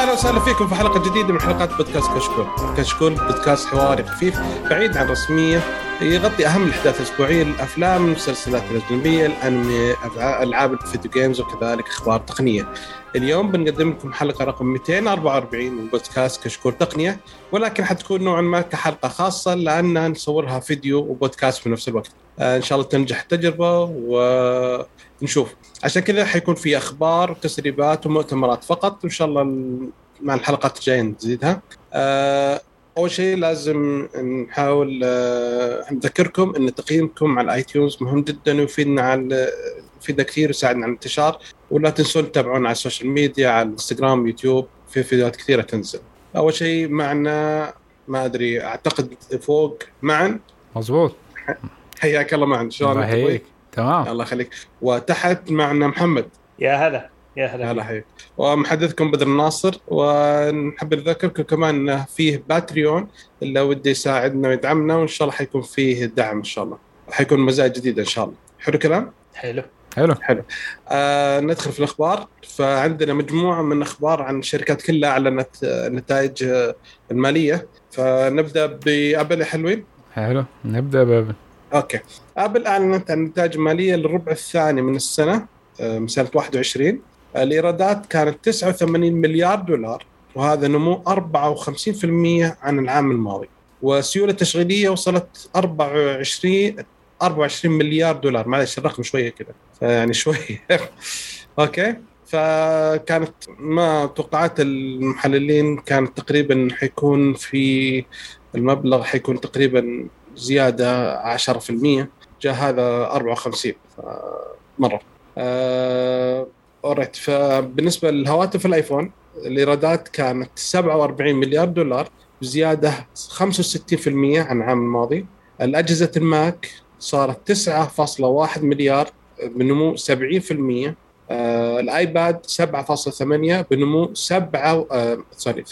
أهلا وسهلا فيكم في حلقة جديدة من حلقات بودكاست كشكول. كشكول بودكاست حواري خفيف بعيد عن الرسميه يغطي أهم الأحداث الأسبوعية الأفلام، المسلسلات الاجنبيه، الأنمي، العاب ال video games وكذلك أخبار تقنية. اليوم بنقدم لكم حلقة رقم 244 من بودكاست كشكول تقنية ولكن حتكون نوعا ما كحلقة خاصة لأن نصورها فيديو وبودكاست في نفس الوقت. آه، إن شاء الله تنجح التجربة ونشوف عشان كذا حيكون في أخبار وتسريبات ومؤتمرات فقط وان شاء الله مع الحلقات الجاية نزيدها آه، أول شيء لازم نحاول آه، نذكركم إن تقييمكم على ال iTunes مهم جدا ويفيدنا على يفيدنا كثير ويساعدنا على الانتشار. ولا تنسون تتابعونا على ال social media على الإنستغرام يوتيوب في فيديوهات كثيرة تنزل. أول شيء معنا ما أدري أعتقد فوق معا. مظبوط. حياك الله معا شلونك الله يحييك تمام. الله يخليك. وتحت معنا محمد. يا هلا يا هلا. هلا حيك ومحدثكم بدر الناصر ونحب نذكركم كمان إنه فيه باتريون اللي ودي يساعدنا ويدعمنا وإن شاء الله حيكون فيه دعم إن شاء الله. حيكون مزايا جديده إن شاء الله. حلو كلام؟ حلو. حلو. حلو. آه ندخل في الأخبار. فعندنا مجموعة من الاخبار عن الشركات كلها أعلنت النتائج المالية. فنبدأ بأبل يا حلوين. حلو. نبدأ بأبل. okay. أبل أعلنت عن النتائج الماليه للربع الثاني من السنة من سنه 21 الإيرادات كانت 89 مليار دولار وهذا نمو 54% عن العام الماضي. والسيوله التشغيليه وصلت 24 24 مليار دولار. معلش الرقم شوية كذا يعني شوية. okay؟ فكانت ما توقعات المحللين كانت تقريبا حيكون في المبلغ حيكون تقريبا زيادة 10% جاء هذا 54 مره آه اوريت فبالنسبه للهواتف الآيفون الإيرادات كانت 47 مليار دولار بزيادة 65% عن العام الماضي. الأجهزة الماك صارت 9.1 مليار بنمو 70% آه الآيباد 7.8 بنمو 7 آه سوري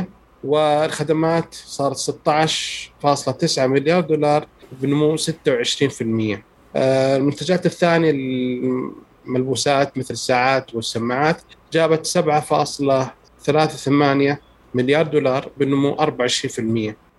78% والخدمات صارت 16.9 مليار دولار بنمو 26% آه المنتجات الثانية الملبوسات مثل الساعات والسماعات جابت 7.38 مليار دولار بنمو 24%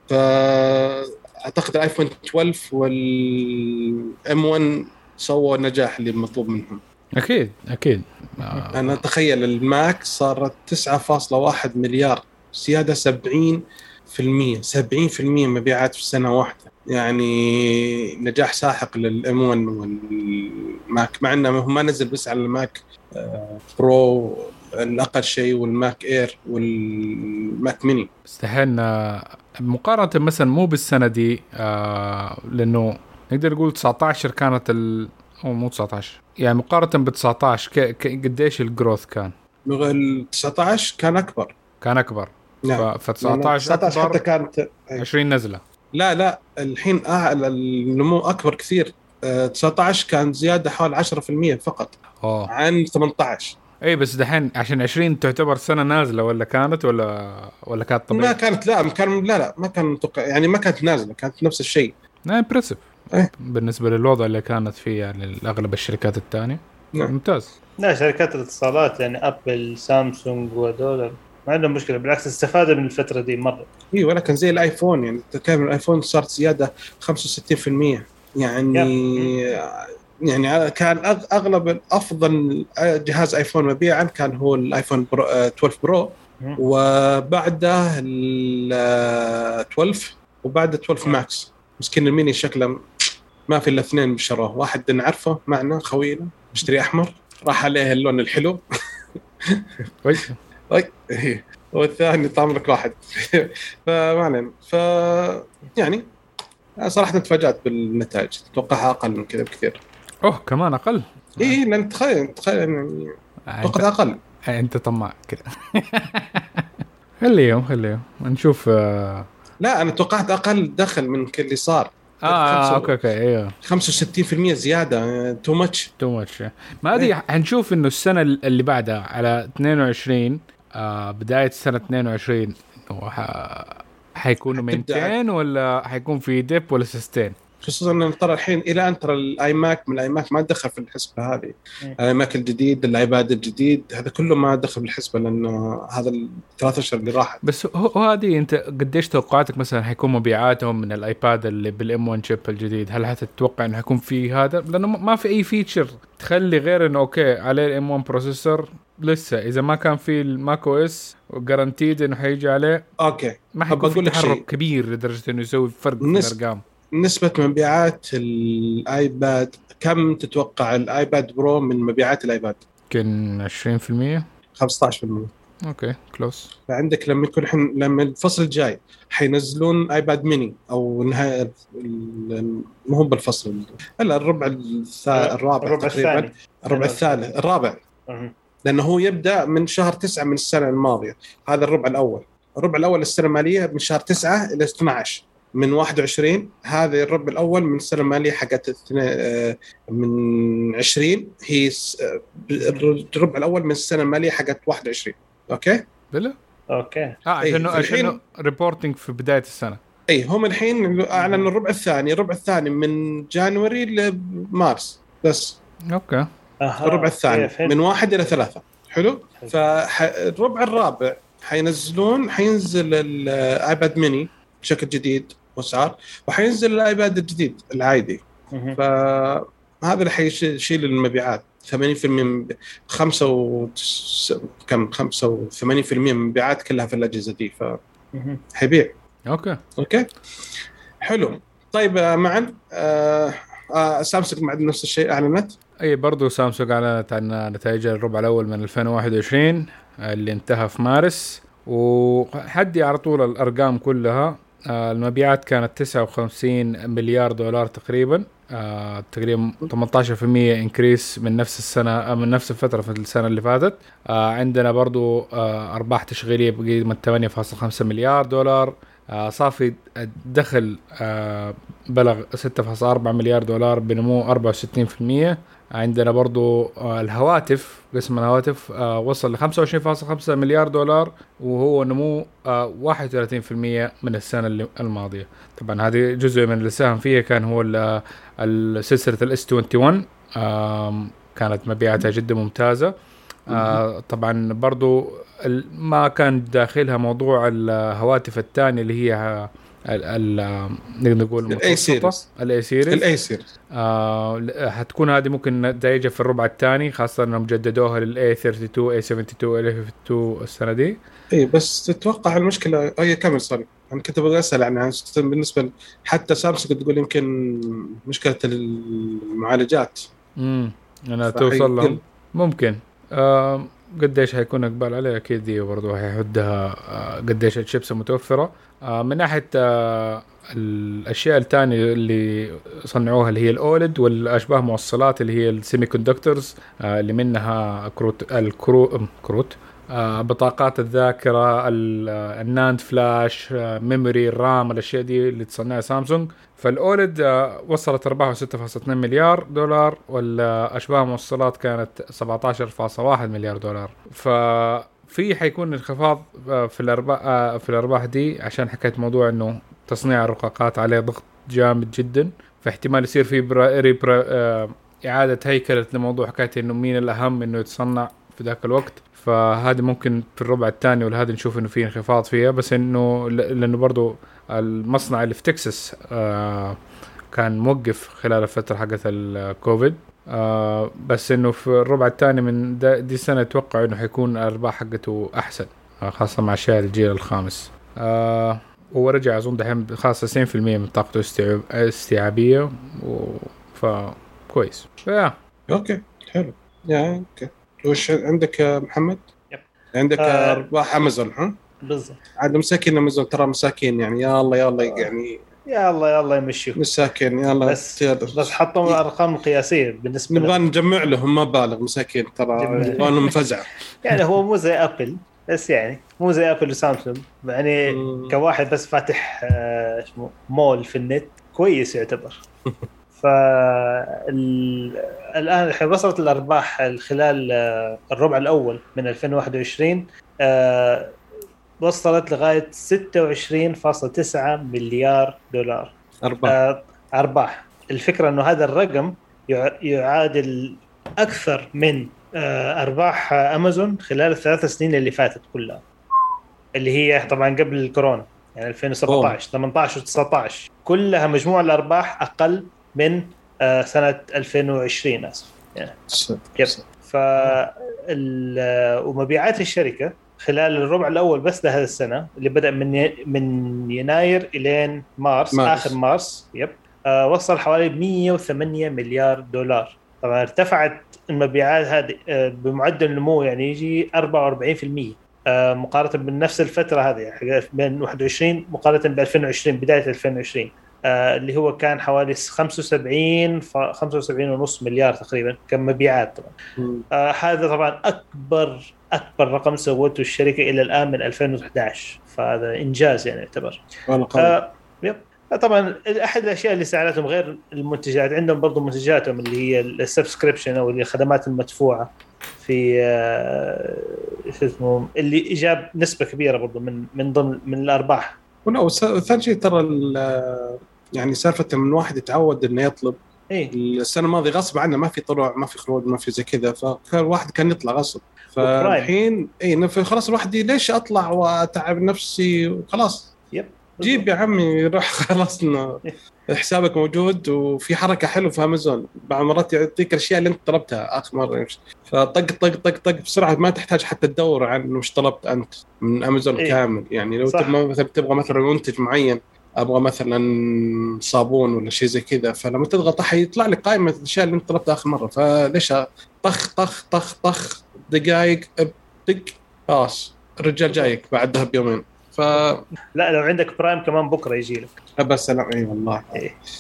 فأعتقد الآيفون 12 وال M1 سووا النجاح اللي مطلوب منهم. أكيد أكيد. أنا أتخيل الماك صارت 9.1 مليار زيادة 70 في المية 70 في المية مبيعات في سنة واحدة. يعني نجاح ساحق لل M1 والماك مع إنه ما نزل بس على الماك Pro الأقل شيء والماك Air والماك ميني. بس دحين مقارنة مثلا مو بالسنة دي آه لأنه نقدر نقول 19 كانت ال أو مو 19 يعني مقارنة ب 19 ك... ك... قديش الجروث كان؟ ال 19 كان أكبر. كان أكبر. نعم. ف 19 19 حتى كانت 20 نزلة. لا لا الحين اعلى النمو أكبر كثير. 19 كان زيادة حوالي 10% فقط أوه. عن 18 إي بس دحين عشان 20 تعتبر سنة نازلة ولا كانت ولا ولا كانت طبيعي؟ ما كانت لا كان لا لا ما كان متوقع يعني ما كانت نازلة كانت نفس الشيء. لا impressive إيه. بالنسبة للوضع اللي كانت فيه يعني أغلب الشركات الثانية. نعم. ممتاز. لا شركات الاتصالات يعني ابل سامسونج ودول ما عندهم مشكلة بالعكس استفادوا من الفترة دي مرة. اي ولكن زي الآيفون يعني تتكلم الآيفون صارت زيادة 65% يعني يعني كان أغلب افضل جهاز آيفون مبيعا كان هو الآيفون Pro 12 Pro. وبعده ال 12 وبعده 12 ماكس مسكين الميني شكله ما في إلا اثنين شروه واحد نعرفه معنا خوينا مشتري أحمر راح عليه اللون الحلو. طيب والثاني طامرك واحد. فما علينا. ف يعني صراحة تفاجأت بالنتائج. اتوقعها أقل من كذا بكثير. أوه كمان أقل؟ اي لأن تخيل تخيل يعني أتوقع أقل. أنت طماع كذا. خليهم خليهم نشوف آه لا أنا توقعت أقل دخل من اللي صار. آه okay okay إيوه. 65% زيادة too much too much ما أدري حنشوف إنه السنة اللي بعدها على 22 آه بداية سنة 22 ح... حيكونوا. maintain ولا حيكون في dip ولا sustain خصوصا إن ترى الحين إلى أن ترى ال iMac من ال iMac ما دخل في الحسبة هذه. مم. ال iMac الجديد ال iPad الجديد هذا كله ما دخل بالحسبه لأنه هذا الثلاث أشهر اللي راحت. بس هو هو هذه أنت قديش توقعاتك مثلا حيكون مبيعاتهم من ال iPad اللي بال M1 chip الجديد؟ هل حتتوقع إنه حيكون في هذا؟ لأنه ما في أي feature تخلي غير إنه okay عليه ال M1 processor لسه. إذا ما كان في ال macOS guaranteed إنه حيجي عليه. okay. ما حيكون في تحرك. كبير لدرجة إنه يسوي فرق في الأرقام. نسبة مبيعات ال iPad كم تتوقع ال iPad Pro من مبيعات ال iPad؟ يمكن 20% 15% okay close فعندك لما يكون حن... لما الفصل الجاي حينزلون iPad mini أو نهاية ال- مو هو بالفصل الا الربع الثا... الرابع الربع تقريبا. الثاني. الربع الثالث الرابع. مهم. لأنه هو يبدأ من شهر تسعة من السنة الماضية. هذا الربع الأول. الربع الأول السنة المالية من شهر 9 إلى 12 من 21 هذا الربع الأول من السنة الماليه حقت آه، من 20 هي س- آه، الربع الأول من السنة الماليه حقت 21 okay؟ بلا. okay. آه إيه، عشان عشان الحين- reporting في بداية السنة. اي هم الحين اعلنوا الربع الثاني. الربع الثاني من January لمارس. بس. okay. الربع الثاني؟ من واحد إلى ثلاثة. حلو؟ حلو. فالربع الرابع حينزلون حينزل ال iPad mini بشكل جديد. واسعار وحينزل ال iPad الجديد العادي. فهذا اللي حيشيل المبيعات. 80% من 5 و كم؟ 85% من المبيعات كلها في الأجهزة دي مهم. فحيبيع okay. okay؟ حلو. طيب آه، معا آه آه سامسونج بعد نفس الشيء أعلنت؟ أي برضو سامسونج أعلنت عن نتائج الربع الأول من 2021 اللي انتهى في مارس. وحدي على طول الأرقام كلها المبيعات كانت 59 مليار دولار تقريبا. آه، تقريبا 18% انكريس من نفس السنة آه، من نفس الفترة في السنة اللي فاتت. آه، عندنا برضو آه، أرباح تشغيلية بقيمة 8.5 مليار دولار. آه، صافي الدخل آه، بلغ 6.4 مليار دولار بنمو 64% عندنا برضو آه، الهواتف قسم الهواتف آه، وصل ل 25.5 مليار دولار وهو نمو آه، 31% من السنة الماضية. طبعا هذه جزء من اللي ساهم فيها كان هو سلسلة الاس 21 آم، كانت مبيعاتها جدا ممتازة. آه طبعا برضو ما كان داخلها موضوع الهواتف الثانية اللي هي ال- نقدر نقول. ال A series ال A series آه ل- حتكون هذه ممكن نتائجها في الربع الثاني خاصة انهم جددوها لل A32 A72 A52 السنة دي. إي بس تتوقع المشكلة هي كمل sorry. أنا كنت ببغى أسأل عن عن- بالنسبة حتى سامسونج تقول يمكن مشكلة المعالجات. امم انها فحيقل. توصل لهم. ممكن. آه قديش حيكون إقبال عليها؟ أكيد دي برضه حيحدها آه قديش الشيبس المتوفره آه من ناحية آه الأشياء الثانية اللي صنعوها اللي هي ال OLED والأشباه موصلات اللي هي ال semiconductors اللي منها كروت الكرو كروت بطاقات الذاكرة ال- آه، ال NAND flash آه memory ال RAM الأشياء دي اللي تصنعها سامسونج. فال OLED آه، وصلت ارباحه 6.2 مليار دولار والأشباه موصلات كانت 17.1 مليار دولار. ففي حيكون انخفاض آه، في الأرباح آه، في الأرباح دي عشان حكيت موضوع إنه تصنيع الرقاقات عليه ضغط جامد جدا. فاحتمال يصير في برا ريبرا آه، إعادة هيكلة لموضوع حكاية إنه مين الأهم إنه يتصنع في ذاك الوقت. فهذه ممكن في الربع الثاني والهذا نشوف إنه في انخفاض فيها بس إنه لأنه برضو المصنع اللي في تكساس آه كان موقف خلال الفترة حقت الكوفيد آه بس إنه في الربع الثاني من دي السنة أتوقع إنه حيكون الأرباح حقته أحسن آه خاصة مع اشياء الجيل الخامس هو رجع أظن دحين خاص 90% من طاقته استيعاب استيعابية و... فكويس. okay حلو. يا okay وش عندك يا محمد؟ yep. عندك آه. أرباح أمازون ها؟ بالضبط عاد مساكين أمازون ترى مساكين يعني يا الله يا الله يعني يلا يلا يمشيوا مساكين يلا بس يلا. بس حطوا أرقام قياسية بالنسبة نبغى نجمع لهم مبالغ مساكين ترى. نبغى لهم فزع يعني هو مو زي أبل بس يعني مو زي أبل وسامسونج يعني. كواحد بس فاتح آه، اسمه مول في النت كويس يعتبر ف الان الحين وصلت الأرباح خلال آه، الربع الأول من 2021 آه، وصلت لغاية 26.9 مليار دولار. أرباح. آه، أرباح. الفكرة إنه هذا الرقم يع- يعادل أكثر من أرباح أمازون خلال الثلاث سنين اللي فاتت كلها. اللي هي طبعا قبل الكورونا يعني 2017 18 و19 كلها مجموع الأرباح أقل من آه، سنة 2020 آسف. يب ف ال- ومبيعات الشركة خلال الربع الأول بس لهذه السنة اللي بدأ من من يناير إلين مارس, مارس. آخر مارس يب آه وصل حوالي 108 مليار دولار. طبعا ارتفعت المبيعات هذه آه بمعدل نمو يعني يجي 44% آه مقارنة بنفس الفترة هذه يعني بين 21 مقارنة ب 2020 بداية 2020 آه اللي هو كان حوالي 75 ف 75 ونص مليار تقريبا كمبيعات طبعا. آه هذا طبعا أكبر أكبر رقم سوته الشركة إلى الآن من 2011 فهذا إنجاز يعني يعتبر. آه yep. آه، طبعا أحد الأشياء اللي ساعدتهم غير المنتجات عندهم برضو منتجاتهم اللي هي ال subscription أو اللي الخدمات المدفوعة في آه، شو اسمه اللي جاب نسبة كبيرة برضو من من ضمن من الأرباح. ولا وس- وثاني شيء ترى يعني سالفة من الواحد يتعود إنه يطلب. اي السنة الماضية غصب عنه ما في طلوع ما في خروج ما في زي كذا فكان الواحد كان يطلع غصب. فالحين اي خلاص الواحد ليش أطلع وأتعب نفسي؟ وخلاص yep. جيب يا عمي روح. خلصنا حسابك موجود وفي حركة حلوة في أمازون. بعض المرات يعطيك الأشياء اللي أنت طلبتها آخر مرة. فطق طق طق طق بسرعة ما تحتاج حتى تدور عن وش طلبت أنت من أمازون إيه. كامل. يعني لو. تبغى مثلا تبغى مثلا منتج معين أبغى مثلا صابون ولا شيء زي كذا فلما تضغط حيطلع لك قائمة الأشياء اللي أنت طلبتها آخر مرة. فليش؟ طخ طخ طخ طخ دقائق دق خلاص الرجال جايك بعدها بيومين. ف لا لو عندك Prime كمان بكرة يجي لك. بس سلام إي والله.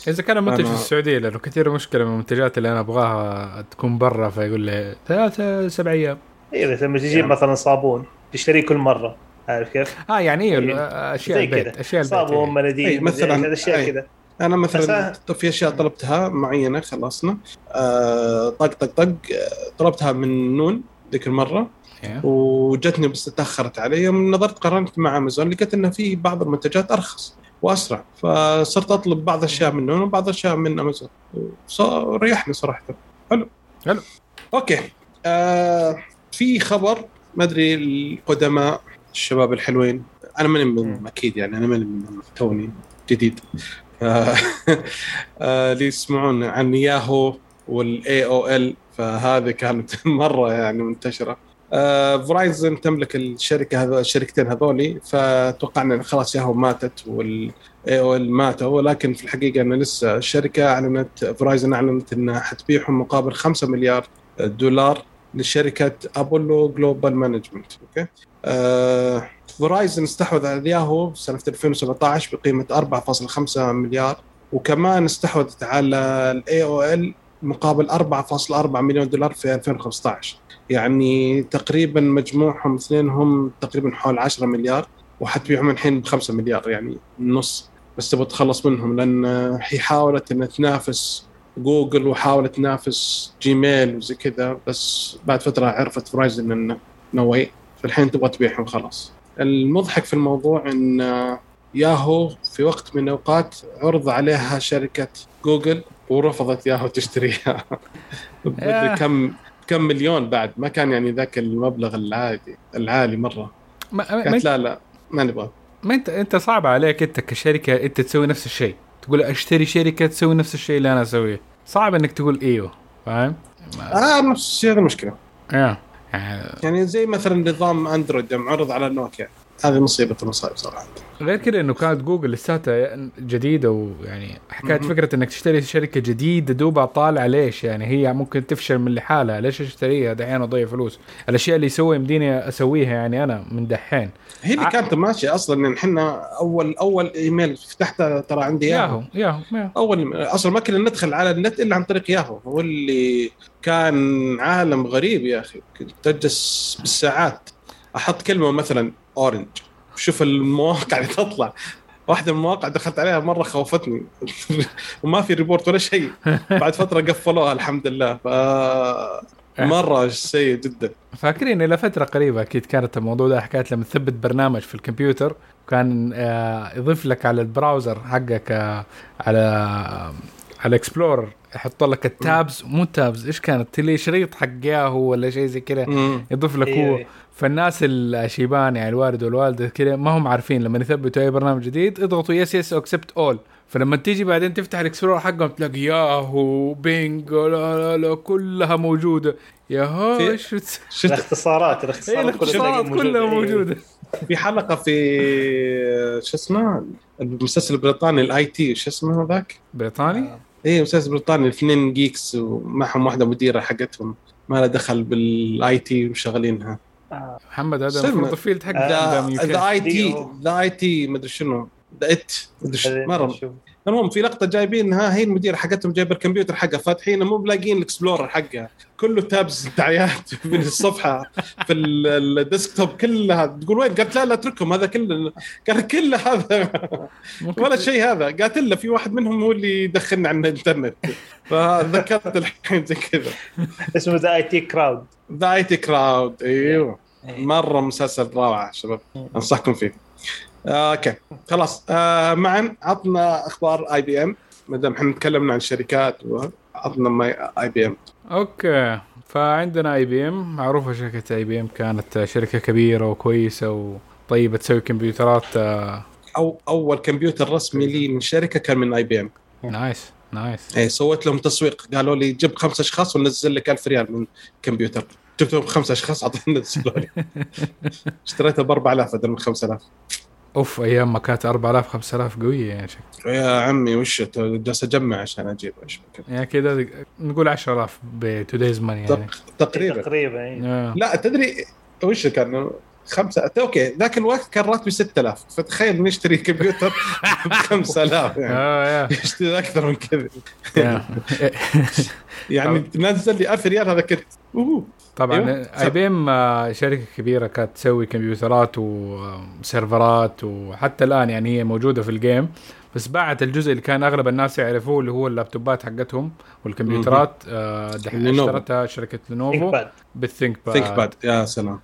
إذا كان منتج أنا- في السعودية لأنه كثير مشكلة من المنتجات اللي أنا أبغاها تكون برا فيقول لي ثلاثة سبع أيام. أيوه لما تجيب يعني. مثلا صابون تشتريه كل مرة. عارف كيف؟ آه يعني. إيه أشياء البيت كذا أشياء البيت صابون إيه. مناديل أي، مثلاً، اشياء أي. كذا أنا مثلا في أشياء طلبتها معينة خلصنا آه طق طق طق طلبتها من نون ذيك المرة. وجتني بس تأخرت علي يوم نظرت قارنت مع أمازون لقيت إن في بعض المنتجات أرخص وأسرع فصرت أطلب بعض الاشياء من نون وبعض الاشياء من أمازون ريحني صراحة حلو حلو. okay آه في خبر ما أدري القدماء الشباب الحلوين. أنا ماني من مم. أكيد يعني أنا ماني من توني جديد. آه، اللي يسمعون عن ياهو وال AOL فهذه كانت مرة يعني منتشرة. آه، فرايزن تملك الشركة هذو الشركتين هذولي فتوقعنا إن خلاص ياهو ماتت وال AOL ماتوا. ولكن في الحقيقة إن لسه الشركة أعلنت فرايزن أعلنت انها حتبيعهم مقابل 5 مليار دولار لشركة Apollo Global Management okay؟ آه، فرايزن استحوذ على الياهو سنة 2017 بقيمة 4.5 مليار وكمان استحوذت على AOL مقابل 4.4 مليون دولار في 2015 يعني تقريبا مجموعهم اثنينهم تقريبا حول 10 مليار وحتبيعهم الحين ب 5 مليار يعني نص. بس تبغى تخلص منهم لأن هي حاولت إنها تنافس جوجل وحاولت تنافس جيميل وزي كذا بس بعد فترة عرفت فرايزن إنه No way فالحين تبغى تبيعهم خلاص. المضحك في الموضوع إن ياهو في وقت من الأوقات عرض عليها شركة جوجل ورفضت ياهو تشتريها. كم كم مليون بعد. ما كان يعني ذاك المبلغ العادي العالي مرة. ما, ما, قالت لا لا ما نبغى. ما انت أنت صعب عليك أنت كشركة أنت تسوي نفس الشيء. تقول أشتري شركة تسوي نفس الشيء اللي أنا أسويه. صعب إنك تقول إيوه فاهم؟ آه نفس الشيء هذا المشكلة آه. يعني يعني زي مثلا نظام أندرويد معرض على نوكيا. هذه مصيبة المصايب صراحة. غير كذا إنه كانت جوجل لساتها جديدة ويعني حكاية. فكرة إنك تشتري شركة جديدة دوبها طالعة ليش؟ يعني هي ممكن تفشل من لحالها. ليش أشتريها؟ دحين أضيع فلوس. الأشياء اللي يسوي يمديني أسويها يعني أنا من دحين. هي اللي ع- كانت ماشية أصلا يعني إحنا اول أول إيميل فتحته ترى عندي ياهو ياهو ياهو ياهو. أول أصلا ما كنا ندخل على النت إلا عن طريق ياهو. هو اللي كان عالم غريب يا أخي. كنت تجلس بالساعات. أحط كلمة مثلا orange. شوف المواقع اللي تطلع. واحدة من المواقع دخلت عليها مرة خوفتني. وما في report ولا شيء. بعد فترة قفلوها الحمد لله. ف مرة سيء جدا. فاكرين إلى فترة قريبة أكيد كانت الموضوع ده حكاية لما تثبت برنامج في الكمبيوتر كان آه، يضيف لك على ال browser حقك آه، على على اكسبلورر يحط لك ال tabs مو tabs إيش كانت؟ لي شريط حق ياهو ولا شيء زي كذا. يضيف لك أيوة، هو. فالناس الشيبان يعني الوالد والوالدة كذا ما هم عارفين لما يثبتوا أي برنامج جديد اضغطوا yes yes accept all فلما تيجي بعدين تفتح ال Explorer حقهم تلاقي ياهو بينج لا لا لا كلها موجودة. يا هو في- إيش بتس- شفت الاختصارات اي الاختصارات كلها الاختصارات كلها. موجودة. في حلقة في شو اسمه المسلسل البريطاني ال IT شو اسمه هذاك؟ بريطاني؟ إيه مسلسل بريطاني الاثنين geeks ومعهم واحدة مديرة حقتهم. ما لها دخل بال IT وشغالينها. آه. محمد هذا. المفروض ال field حق آه، the IT. the IT مدري شنو the it مدري خلينا مرة. المهم في لقطة جايبينها هي المديره حقتهم جايبه الكمبيوتر حقها فاتحينه مو بلاقيين ال Explorer حقها كله tabs دعايات في الصفحة في ال- ال desktop كلها تقول وين؟ قالت لا لا أتركهم هذا كله قال كله هذا ولا شيء هذا قالت له في واحد منهم هو اللي يدخلنا على الإنترنت فذكرت الحين زي كذا اسمه The IT Crowd The IT Crowd أيوه. مرة مسلسل روعة شباب. أنصحكم فيه. آه، okay. خلاص. آه معا عطنا أخبار IBM ما دام إحنا تكلمنا عن الشركات عطنا IBM Okay. فعندنا IBM معروفة شركة IBM كانت شركة كبيرة وكويسة وطيبة تسوي كمبيوترات آه، أو أول كمبيوتر رسمي لي من شركة كان من IBM nice nice. اي سويت لهم تسويق. قالوا لي جيب خمس أشخاص وننزل لك 1000 ريال من كمبيوتر. جبت لهم خمس أشخاص لي اشتريته ب 4000 بدل من 5000 أوف أيام ما كانت 4000 5000 قوية يعني شكل يا عمي وش جالس أجمع عشان أجيب إيش كذا يعني كذا نقول 10000 ب today's money يعني. تق- تقريبا. تقريبا. آه. لا تدري وش كان؟ خمسة okay ذاك الوقت كان راتبي 6000 فتخيل نشتري كمبيوتر ب 5000 يعني. آه يا. يشتري أكثر من كذا. يعني تنزل لي 1000 ريال هذا كنت أوه. طبعا. أيوة. IBM شركة كبيرة كانت تسوي كمبيوترات وسيرفرات وحتى الآن يعني هي موجودة في ال game بس باعت الجزء اللي كان أغلب الناس يعرفوه اللي هو اللابتوبات حقتهم والكمبيوترات آه، دحين. اشترتها شركة ثينك Lenovo. باد بال ThinkPad ThinkPad يا سلام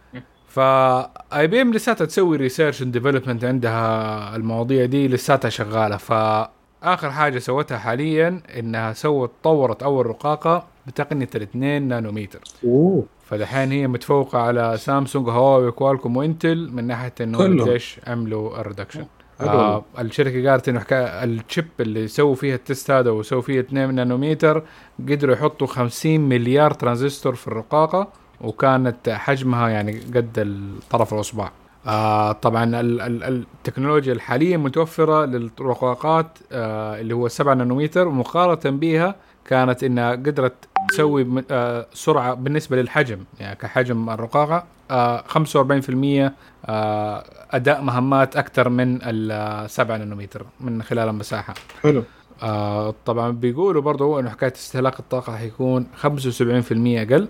ف IBM لساتها تسوي research and development عندها المواضيع دي لساتها شغالة. فاخر حاجة سوتها حاليا إنها سوت طورت أول رقاقة بتقنية ال 2 نانومتر أوه. فدحين هي متفوقة على سامسونج هواوي كوالكوم وإنتل من ناحية إنه. قديش عملوا ال reduction. آه الشركة قالت إنه حكا ال chip اللي سووا فيها ال test هذا وسووا فيها 2 نانومتر قدروا يحطوا 50 مليار ترانزستور في الرقاقة وكانت حجمها يعني قد طرف الأصبع. آه طبعا ال- ال- التكنولوجيا الحالية متوفرة للرقاقات آه اللي هو 7 نانومتر ومقارنه بها كانت إنها قدرت تسوي آه سرعة بالنسبة للحجم. يعني كحجم الرقاقة آه 45% آه أداء مهمات أكثر من ال 7 نانومتر من خلال المساحة. حلو. آه طبعا بيقولوا برضو إنه حكاية استهلاك الطاقة حيكون 75% أقل.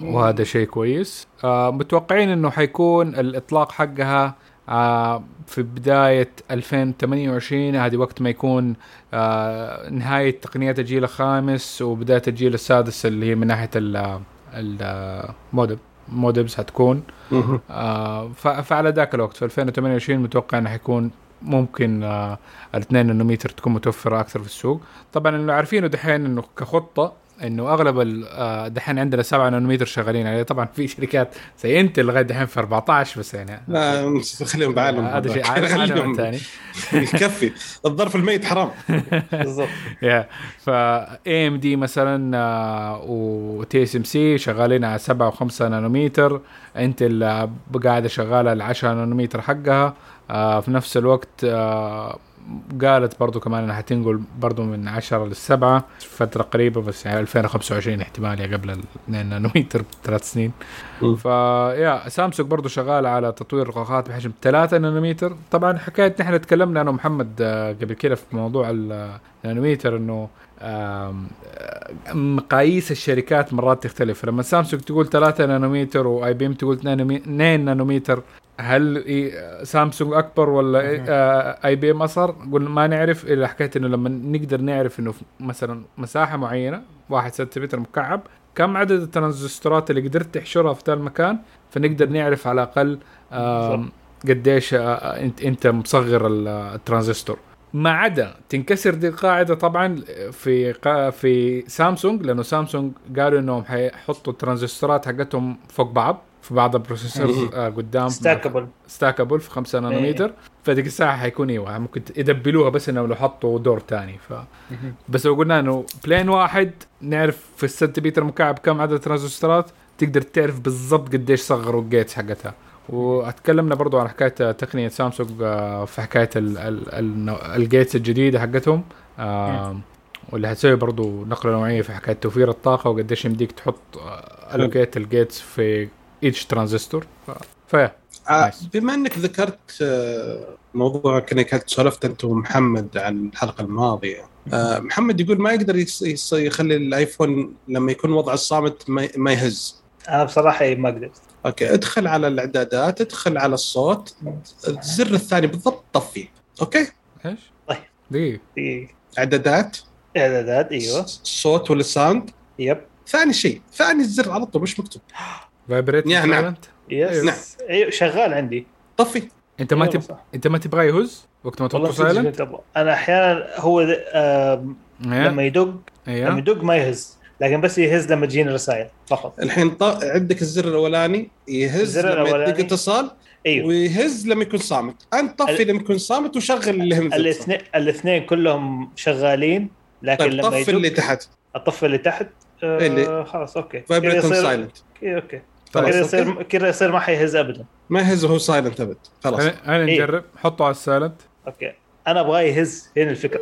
وهذا شيء كويس. آه متوقعين إنه حيكون الإطلاق حقها آه في بداية 2028 هذه وقت ما يكون آه نهاية تقنيات الجيل الخامس وبداية الجيل السادس اللي هي من ناحية ال المودم مودمز حتكون. آه فعلى ذاك الوقت في 2028 متوقع إنه حيكون ممكن آه ال 2 نانومتر تكون متوفرة أكثر في السوق طبعا اللي عارفينه دحين إنه كخطة إنه أغلب آه، دحين عندنا 7 نانومتر شغالين عليه. طبعا في شركات زي انت لغاية دحين في 14 بس يعني لا خليهم بعالم هذا شيء خليهم ثاني. يكفي. الظرف الميت حرام. بالضبط. يا ف AMD مثلا و TSMC شغالين على 7 و5 نانومتر انتل قاعدة شغالة على 10 نانومتر حقها. آه، في نفس الوقت آه، قالت برضو كمان إنها حتنقل برضو من 10 للسبعة فترة قريبة بس يعني 2025 احتمال يا قبل ال 2 نانومتر بثلاث سنين. مم. فيا سامسونج برضو شغال على تطوير رقاقات بحجم 3 نانومتر. طبعا حكاية نحن تكلمنا أنا ومحمد آه، قبل كده في موضوع النانومتر إنه آم، آه، مقاييس الشركات مرات تختلف. لما سامسونج تقول 3 نانومتر و IBM تقول 2 نانومتر هل إيه- سامسونج أكبر ولا إيه- آه، IBM اصغر؟ قلنا ما نعرف إلا حكايه إنه لما نقدر نعرف إنه مثلا مساحة معينة واحد سنتيمتر مكعب كم عدد الترانزستورات اللي قدرت تحشرها في ذا المكان؟ فنقدر نعرف على الأقل قديش آه، إنت إنت مصغر ال- الترانزستور. ما عدا تنكسر دي القاعدة طبعا في قا- في سامسونج لأنه سامسونج قالوا إنهم حيحطوا الترانزستورات حقتهم فوق بعض. في بعض ال processors مم. آه، قدام. stackable stackable في 5 نانومتر فديك الساعة حيكون إيوه ممكن يدبلوها بس إنه لو حطوا دور تاني. ف بس لو قلنا إنه plane واحد نعرف في السنتيمتر مكعب كم عدد الترانزستورات تقدر تعرف بالضبط قديش صغروا ال gates حقتها. واتكلمنا برضو عن حكاية تقنية سامسونج آه، في حكاية ال- ال- ال- ال gates الجديدة حقتهم. آه، واللي هتسوي برضو نقلة نوعية في حكاية توفير الطاقة وقديش يمديك تحط allocate ال gates في each transistor ف... فيا آه،. بما إنك ذكرت آه، موضوع كانك كنت سولفت أنت ومحمد عن الحلقة الماضية آه، محمد يقول ما يقدر يس- يس- يخلي الآيفون لما يكون وضع الصامت ما ما يهز. أنا بصراحة إيه، ما قدرت. okay ادخل على الإعدادات ادخل على الصوت الزر الثاني بالضبط طفيه okay؟ إيش؟ طيب. دقيقة. في إعدادات. إعدادات إيوه. الصوت وال sound yep. ثاني شيء ثاني الزر على طول مش مكتوب. vibrate نعم، نعم. yes نعم. أيوه شغال عندي. طفي. أنت ما تب... أنت ما تبغاه يهز وقت ما تحطه silent. أنا أحيانا هو ذ- آم، لما يدق لما أيوه يدق ما يهز. لكن بس يهز لما تجيني رسائل فقط. الحين ط... عندك الزر الأولاني يهز الزر لما الأولاني. يدق اتصال أيوه. ويهز لما يكون صامت. أنت طفي ال- لما يكون صامت وشغل اللي هم الاثنين الاثنين كلهم شغالين لكن طيب لما طفي يدق اللي تحت. اطفي اللي تحت آه اللي- خلاص okay. يصير silent okay. كذا. يصير كذا يصير ما حيهز ابدا. ما يهز وهو silent أبد. خلاص. أنا إيه. نجرب؟ حطه على ال silent okay. أنا أبغاه يهز. هنا الفكرة.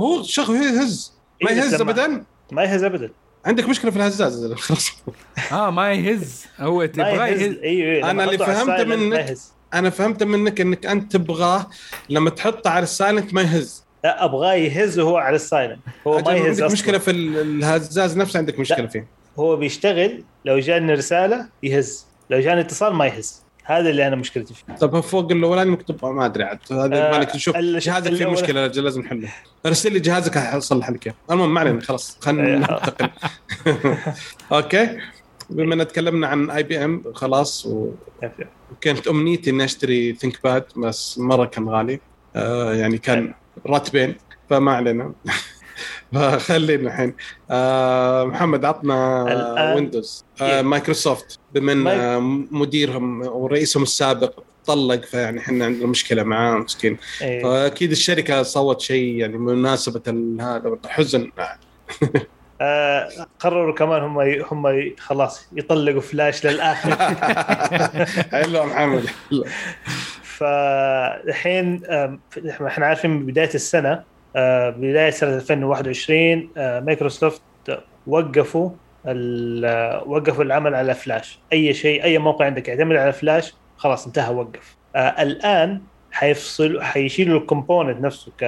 هو شغل يهز. ما إيه، يهز ابدا؟ ما يهز ابدا. عندك مشكلة في الهزاز. خلاص. آه ما يهز. هو تبغاه يهز. يهز. أيوه أنا اللي فهمته منك- أنا فهمت منك إنك أنت تبغاه. لما تحطه على ال silent ما يهز. لا أبغاه يهز وهو على ال silent هو ما يهز عندك أصلاً. مشكلة في ال- الهزاز نفسه؟ عندك مشكلة لا. فيه. هو بيشتغل لو جاني رسالة يهز لو جاني اتصال ما يهز. هذا اللي أنا مشكلتي فيه. طب فوق الاولاني مكتوب ما أدري عاد. هذا آه، بالك تشوف ال- جهازك فيه الأول- مشكلة لازم نحله ارسل لي جهازك اصلح لك اياه المهم ما علينا خلاص خلينا إيه. ننتقل. okay. بما إن تكلمنا عن IBM خلاص و... كانت أمنيتي إني أشتري ThinkPad بس مرة كان غالي. آه يعني كان راتبين فما علينا. فخلينا الحين. آه محمد عطنا ويندوز آه. مايكروسوفت بما ان مديرهم ورئيسهم السابق طلق فيعني إحنا عندنا مشكلة معاه مسكين. إيه. فأكيد الشركة صوت شيء يعني مناسبة هذا حزن. آه قرروا كمان هم ي... هم ي... خلاص يطلقوا فلاش للآخر. حلو محمد. فالحين إحنا عارفين من بداية السنة بداية سنة 2021 آه، مايكروسوفت وقفوا وقفوا العمل على فلاش. أي شيء أي موقع عندك يعتمد على فلاش خلاص انتهى وقف. آه، الآن حيفصلوا حيشيلوا ال component نفسه ك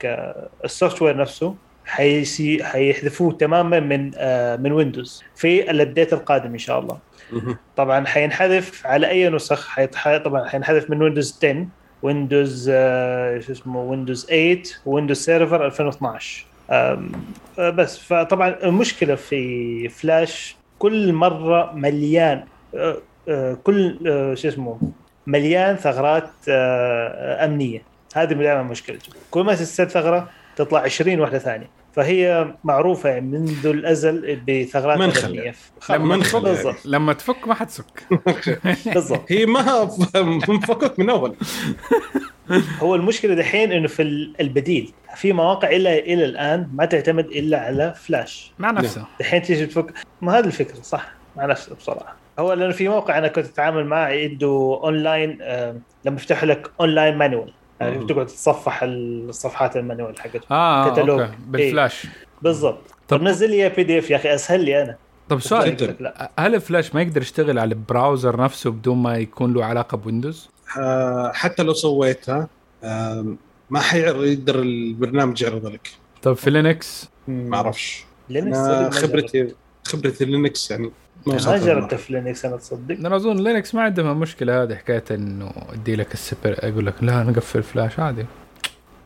ك ال software نفسه. حيسي حيحذفوه تماما من آه، من ويندوز في ال update القادم إن شاء الله. طبعا حينحذف على أي نسخ حيتح... طبعا حينحذف من ويندوز 10 ويندوز آه، شو اسمه ويندوز 8 ويندوز سيرفر 2012 آم، آه، بس فطبعا المشكلة في فلاش كل مرة مليان آه، آه، كل شو اسمه مليان ثغرات أمنية. هذه دائما مشكلته كل ما تستد ثغرة تطلع 20 واحدة ثانية. فهي معروفة يعني منذ الأزل بثغرات منخل امنيه لما لما نخل تفك يعني. بالضبط. لما تفك ما حتسك بالضبط. هي ما مفكك من أول. هو المشكلة دحين إنه في ال- البديل. في مواقع إلى إلى الآن ما تعتمد إلا على فلاش. مع نفسه دحين تيجي تفك ما هذه الفكرة صح؟ مع نفسه بصراحة. هو لأنه في موقع أنا كنت أتعامل معه عنده اونلاين آه، لما يفتح لك online manual يعني مم. تقعد تتصفح الصفحات ال manual حقته آه كتالوج. okay. بالفلاش. بالضبط. طب- نزل لي PDF يا أخي أسهل لي أنا. طب سؤال هل الفلاش ما يقدر يشتغل على ال browser نفسه بدون ما يكون له علاقة بويندوز؟ آه، حتى لو سويتها آه، ما حيقدر البرنامج يعرض لك. طب في لينكس؟ ما أعرفش. لينكس. خبرتي خبرتي لينكس يعني. ما جربت لها. في لينكس أنا تصدق أنا أظن لينكس ما عندهم مشكلة هذه حكاية إنه ادي لك السبر أقول لك لا نقفل فلاش عادي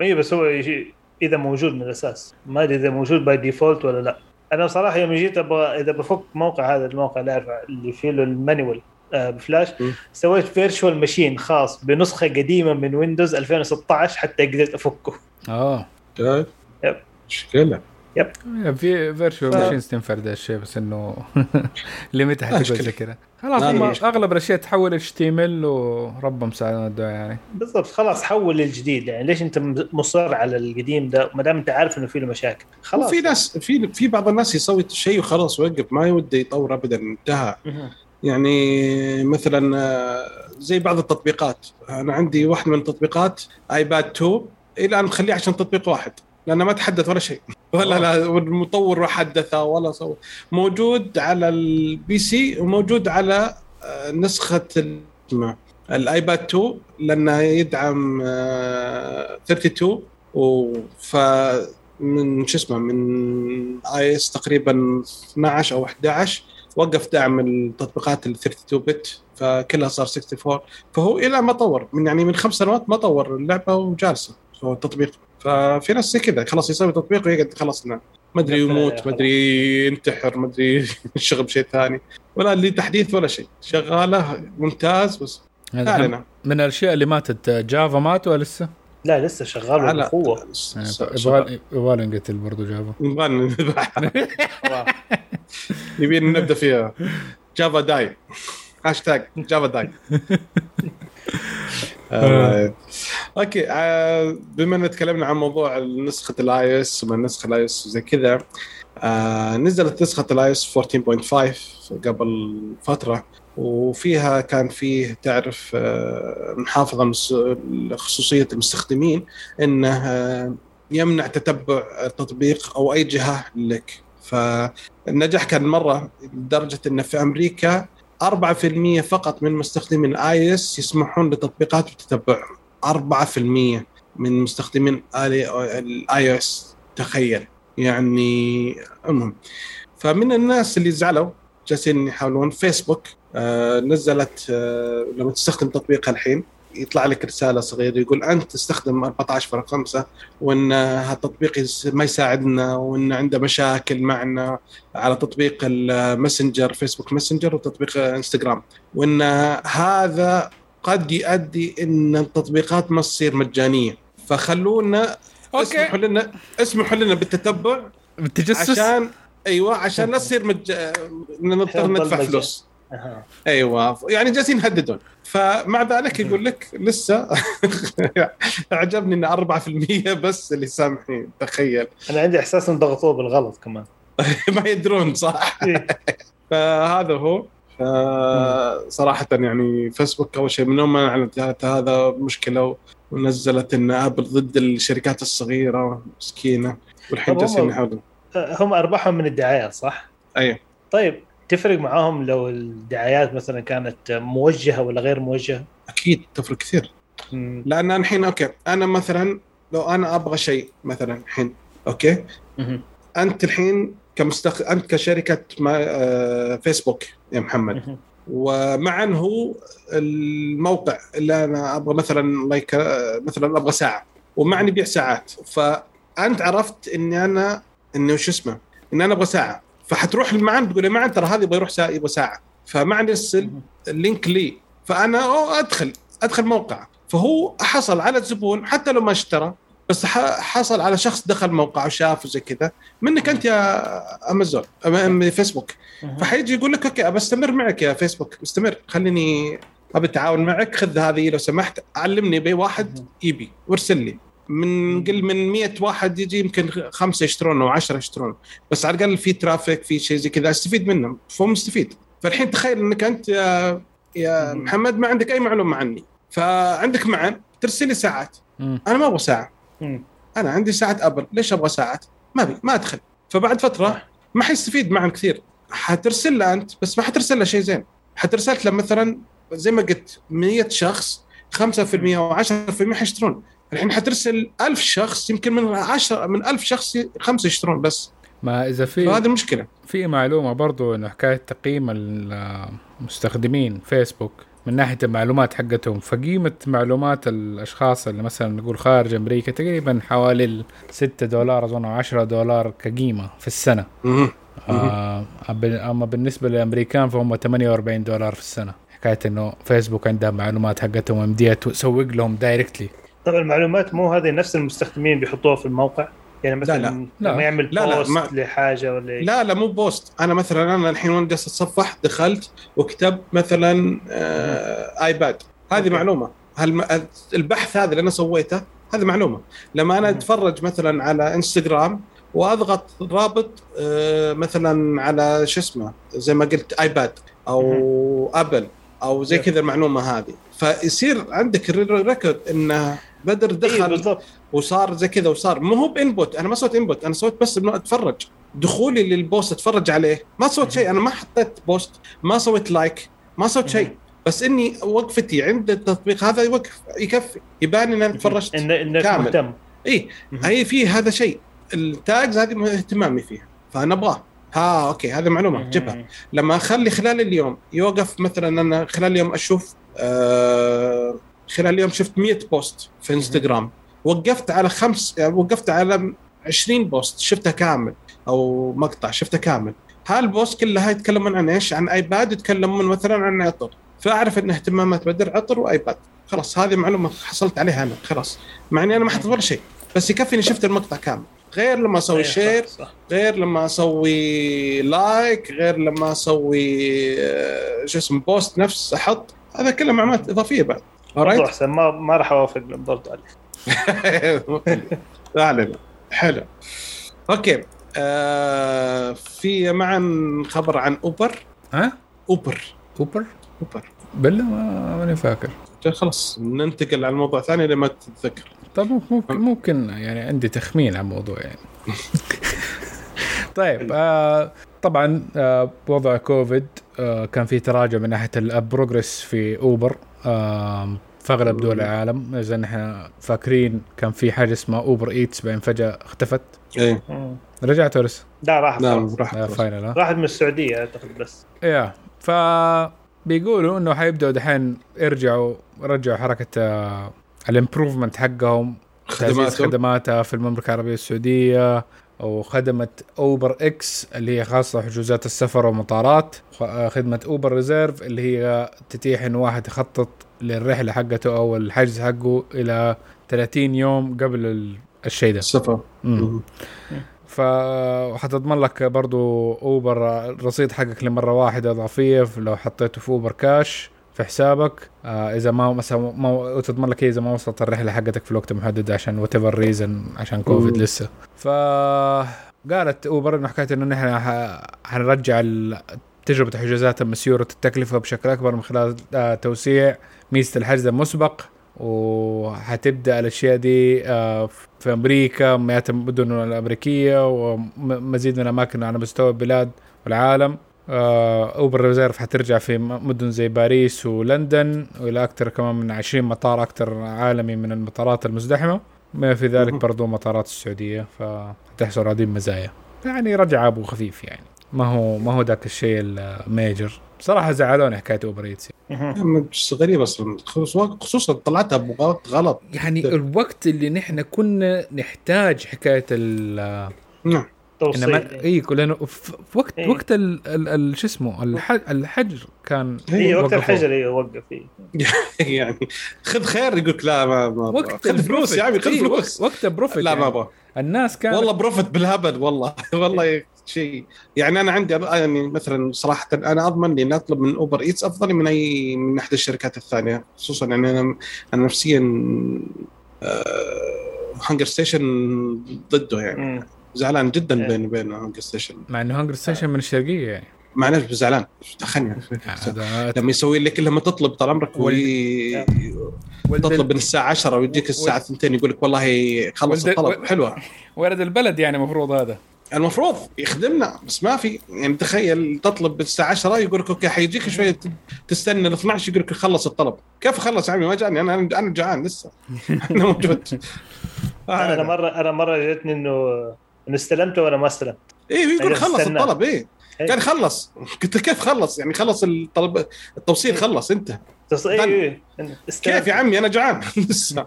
إي بس هو يجي إذا موجود من الأساس ما أدري إذا موجود by default ولا لا أنا بصراحه يوم جيت أبغى إذا بفك موقع هذا الموقع اللي أعرف اللي فيه له ال manual آه، بفلاش. سويت virtual machine خاص بنسخة قديمة من ويندوز 2016 حتى قدرت أفكه آه طيب. yep. مشكله في virtual machines تنفع ده الشيء بس إنه حتقعد مشكلة. زي كذا خلاص ما هم في. أغلب الأشياء تحول HTML وربهم مساعدنا الدعاء يعني. بالضبط. خلاص حول للجديد يعني. ليش أنت مصر على القديم ده؟ ما دام أنت عارف إنه فيه له مشاكل. خلاص. وفي ناس في في بعض الناس يسوي شيء وخلاص ويوقف. ما يوده يطور ابدا انتهى. يعني مثلا آه، زي بعض التطبيقات. أنا عندي واحد من التطبيقات ايباد 2 إلى ان مخليه عشان تطبيق واحد لأنه ما تحدث ولا شيء. ولا لا والمطور حدثه ولا سوى. موجود على ال PC وموجود على آه، نسخة الآيباد 2 لأنه يدعم آه، 32 و ف من شو اسمه من iOS تقريبا 12 أو 11 وقف دعم التطبيقات ال 32 بت فكلها صار 64 فهو إلى ما طور من يعني من خمس سنوات ما طور اللعبة وجالسة هو التطبيق ففي ناس زي كذا. خلاص يسوي تطبيق ويقعد خلاص نعم. ما أدري يموت ما أدري ينتحر ما أدري يشتغل بشيء ثاني. ولا اللي تحديث ولا شيء. شغالة ممتاز بس من الأشياء اللي ماتت جافا ماتوا ولا لسه؟ لا لسه شغال بقوة. يبغى يبغى نقتل برضه جافا. نبغى نذبحها يبين نبدأ فيها. جافا داي. هاشتاج. جافا داي. آه، أوكي آه، بما ان تكلمنا عن موضوع نسخة الاي اس وما نسخة الاي اس وزي كذا آه، نزلت نسخة الاي اس 14.5 قبل فترة وفيها كان فيه تعرف آه، محافظة خصوصيه المستخدمين إنه آه، يمنع تتبع التطبيق أو أي جهة لك. فالنجاح كان مرة لدرجة إنه في أمريكا 4% فقط من مستخدمين iOS يسمحون لتطبيقات بتتبعهم 4% من مستخدمين ال iOS. تخيل. يعني المهم. فمن الناس اللي زعلوا جالسين يحاولون فيسبوك آه نزلت آه لما تستخدم تطبيقها الحين يطلع لك رسالة صغيرة يقول أنت تستخدم 14.5 وإن هالتطبيق ما يساعدنا وإن عنده مشاكل معنا على تطبيق الماسنجر فيسبوك ماسنجر وتطبيق إنستغرام وإن هذا قد يؤدي إن التطبيقات ما تصير مجانية فخلونا اسمحوا لنا اسمحوا لنا بالتتبع بالتجسس عشان أيوه عشان لا تصير مج... نضطر ندفع. فلوس. أيوه. يعني جالسين يهددون. فمع ذلك يقول لك لسه عجبني إن 4% بس اللي سامحين تخيل. أنا عندي إحساس إن ضغطوه بالغلط كمان. ما يدرون صح. إيه. فهذا هو. صراحة يعني فيسبوك أول شيء من يوم ما أعلنت هذا مشكلة ونزلت إن أبل ضد الشركات الصغيرة مسكينة. والحين جالسين يحاولون. هم أرباحهم من الدعايات صح؟ أيوه. طيب تفرق معاهم لو الدعايات مثلا كانت موجهة ولا غير موجهة؟ أكيد تفرق كثير مم. لأن الحين okay أنا مثلا لو أنا أبغى شيء مثلا الحين okay مهم. أنت الحين كمستخ... أنت كشركة ما... آه، فيسبوك يا محمد مهم. ومعا هو الموقع اللي أنا أبغى مثلا like مثلا أبغى ساعة ومعني يبيع ساعات فأنت عرفت إني أنا إنه شو اسمه ان أنا أبغى ساعة فحتروح المعن تقول يا معن ترى هذا يبغى يروح ساعه يبغى ساعة. فمعن يرسل ال link لي. فأنا ادخل أدخل موقع. فهو حصل على الزبون حتى لو ما اشترى بس حصل على شخص دخل موقع وشاف وزي كذا. منك أنت يا أمازون فيسبوك. فحيجي يقول لك okay أبى أستمر معك يا فيسبوك. استمر. خليني ابى اتعاون معك خذ هذه لو سمحت علمني بي واحد. يبي وارسل لي. من قل من 100 واحد يجي يمكن خمسة يشترون أو 10 يشترون. بس على الأقل في traffic في شيء زي كذا أستفيد منهم فهو مستفيد. فالحين تخيل إنك أنت يا يا. محمد ما عندك أي معلومة عني. فعندك معن ترسل لي ساعات. أنا ما أبغى ساعة. أنا عندي ساعة Apple ليش أبغى ساعات؟ ما أبي ما أدخل. فبعد فترة ما حيستفيد معن كثير. حترسل له أنت بس ما حترسل له شيء زين. حترسل له مثلا زي ما قلت 100 شخص 5% أو 10% حيشترون. الحين حترسل 1000 شخص يمكن من 10 من 1000 شخص خمسة يشترون بس. ما إذا في فهذه المشكلة في معلومة برضو انه حكاية تقييم المستخدمين فيسبوك من ناحية المعلومات حقتهم. فقيمة معلومات الأشخاص اللي مثلا نقول خارج أمريكا تقريبا حوالي 6 دولار أظن أو 10 دولار كقيمة في السنة. آه أما بالنسبة للأمريكان فهم 48 دولار في السنة. حكاية إنه فيسبوك عندها معلومات حقتهم ومديها تسوق لهم directly طبعا المعلومات مو هذه نفس المستخدمين بيحطوها في الموقع يعني مثلا لا، لا. لما يعمل لا، لا، post ما- لحاجة ولا لا لا مو post أنا مثلا أنا الحين وأنا جالس أتصفح دخلت وكتب مثلا آه iPad هذه okay. معلومة هل البحث هذا اللي أنا سويته هذه معلومة لما أنا. أتفرج مثلا على انستغرام وأضغط رابط آه مثلا على شو اسمه زي ما قلت iPad أو Apple أو زي. كذا المعلومة هذه فيصير عندك record إنه بدر إيه دخل بالضبط. وصار زي كذا وصار. مو هو ب input. أنا ما سويت input. أنا سويت بس إنه أتفرج. دخولي لل post أتفرج عليه. ما سويت شيء. أنا ما حطيت post. ما سويت like. ما سويت شيء. بس إني وقفتي عند التطبيق. هذا يوقف يكفي. يبان إن أنا تفرجت انك. مهتم. إي. هي في هذا شيء. ال tags هذه اهتمامي فيها. فأنا أبغاه. ها okay. هذه معلومة. جيبها. لما أخلي خلال اليوم يوقف مثلا أنا خلال اليوم أشوف آه خلال اليوم شفت 100 post في إنستغرام. وقفت على خمس وقفت على 20 post شفتها كامل أو مقطع شفته كامل. هال post كلها يتكلمون عن إيش؟ عن iPad يتكلمون مثلا عن عطر. فأعرف إن اهتمامات بدر عطر و iPad خلاص هذه معلومة حصلت عليها أنا خلاص. مع إني أنا ما حطيت ولا شيء بس يكفي إني شفت المقطع كامل. غير لما أسوي إيه، share صح. غير لما أسوي like غير لما أسوي آه، شو اسمه post نفس أحط هذا كله معلومات إضافية بعد. برضو احسن ما ما راح أوافق برضو عليه لا علينا حلو. okay. آه في معا خبر عن أوبر. ها؟ أوبر. أوبر؟ أوبر. بالله ما ماني فاكر. خلاص. ننتقل على الموضوع الثاني لما تتذكر. طب ممكن ممكن يعني عندي تخمين عن الموضوع يعني. طيب آه طبعا آه بوضع كوفيد آه كان في تراجع من ناحية ال progress في أوبر. في أغلب دول العالم ما إحنا فاكرين كان في حاجة اسمها Uber Eats بعدين فجأة اختفت إيه. رجعت ولا؟ لا راح نعم خلاص. راح آه final ها؟ راحت من السعودية أعتقد بس يا ف بيقولوا إنه حيبدأوا دحين يرجعوا رجعوا حركة آه ال improvement حقهم خدماتهم خدماتها في المملكة العربية السعودية وخدمه Uber X اللي هي خاصة حجوزات السفر والمطارات خ- خدمة Uber Reserve اللي هي تتيح ان واحد يخطط للرحلة حقته أو الحجز حقه إلى 30 يوم قبل ال- الشيء ده. السفر. ف وحتضمن لك برضو أوبر الرصيد حقك لمرة واحدة اضافيه لو حطيته في Uber Cash. في حسابك آه إذا ما مثلا ما وتضمن لك إيه إذا ما وصلت الرحلة حقتك في الوقت المحدد عشان whatever reason عشان كوفيد. لسه. ف قالت اوبر إنه حكاية إنه نحن حنرجع تجربة الحجوزات الميسورة التكلفة بشكل أكبر من خلال آه توسيع ميزة الحجز المسبق. وحتبدأ الأشياء دي آه، في أمريكا مئات المدن الامريكيه ومزيد من الأماكن على مستوى البلاد والعالم. Uber Reserve حترجع في مدن زي باريس ولندن وإلى أكثر كمان من 20 مطار أكثر عالمي من المطارات المزدحمة. بما في ذلك. برضو مطارات السعودية فتحصل هذه المزايا. يعني رجع أبو خفيف يعني. ما هو ما هو ذاك الشيء ال major. بصراحة زعلوني حكاية Uber Eats مهم. بس غريب أصلا. خصوصا طلعتها بوقت غلط. يعني. الوقت اللي نحن كنا نحتاج حكاية ال نعم. توصيل انما اي لأنه في وقت إيه. وقت ال- ال- ال- شو اسمه الحج الحجر كان اي وقت. الحجر اي وقف إيه. يعني خذ خير يقول لك لا ما ما. وقت خذ فلوس يا عمي خذ إيه، فلوس وقت, وقت profit لا يعني. ما أبغى الناس كانت والله profit بالهبل والله والله شيء يعني أنا عندي يعني مثلا صراحة أنا أضمن لي إني أطلب من Uber Eats أفضل من اي من أحد الشركات الثانية خصوصا يعني أنا أنا نفسيا HungerStation ضده يعني. زعلان جدا إيه. بيني وبين HungerStation. مع إنه HungerStation من الشرقية يعني. مع نفسي زعلان. دخلني. هذا لما يسوي لك لما تطلب طال عمرك وي... ولد تطلب من الساعة 10 ويجيك الساعة 2 يقول لك والله خلص ولد- الطلب. حلوة. ولد البلد يعني المفروض هذا. المفروض يخدمنا بس ما في. يعني تخيل تطلب بالساعة 10 يقول لك أوكي حيجيك شوية تستنى ل 12 يقول لك خلص الطلب. كيف خلص يا عمي؟ ما جاني. أنا أنا جوعان لسه. أنا موجود. أنا آه مره أنا مرة جتني إنه إنه استلمته وأنا ما استلمت إيه يقول خلص استنى. الطلب إيه. إيه. قال خلص. قلت كيف خلص؟ يعني خلص الطلب التوصيل خلص انت. تص... اي استلمت. كيف يا عمي؟ أنا جوعان لسه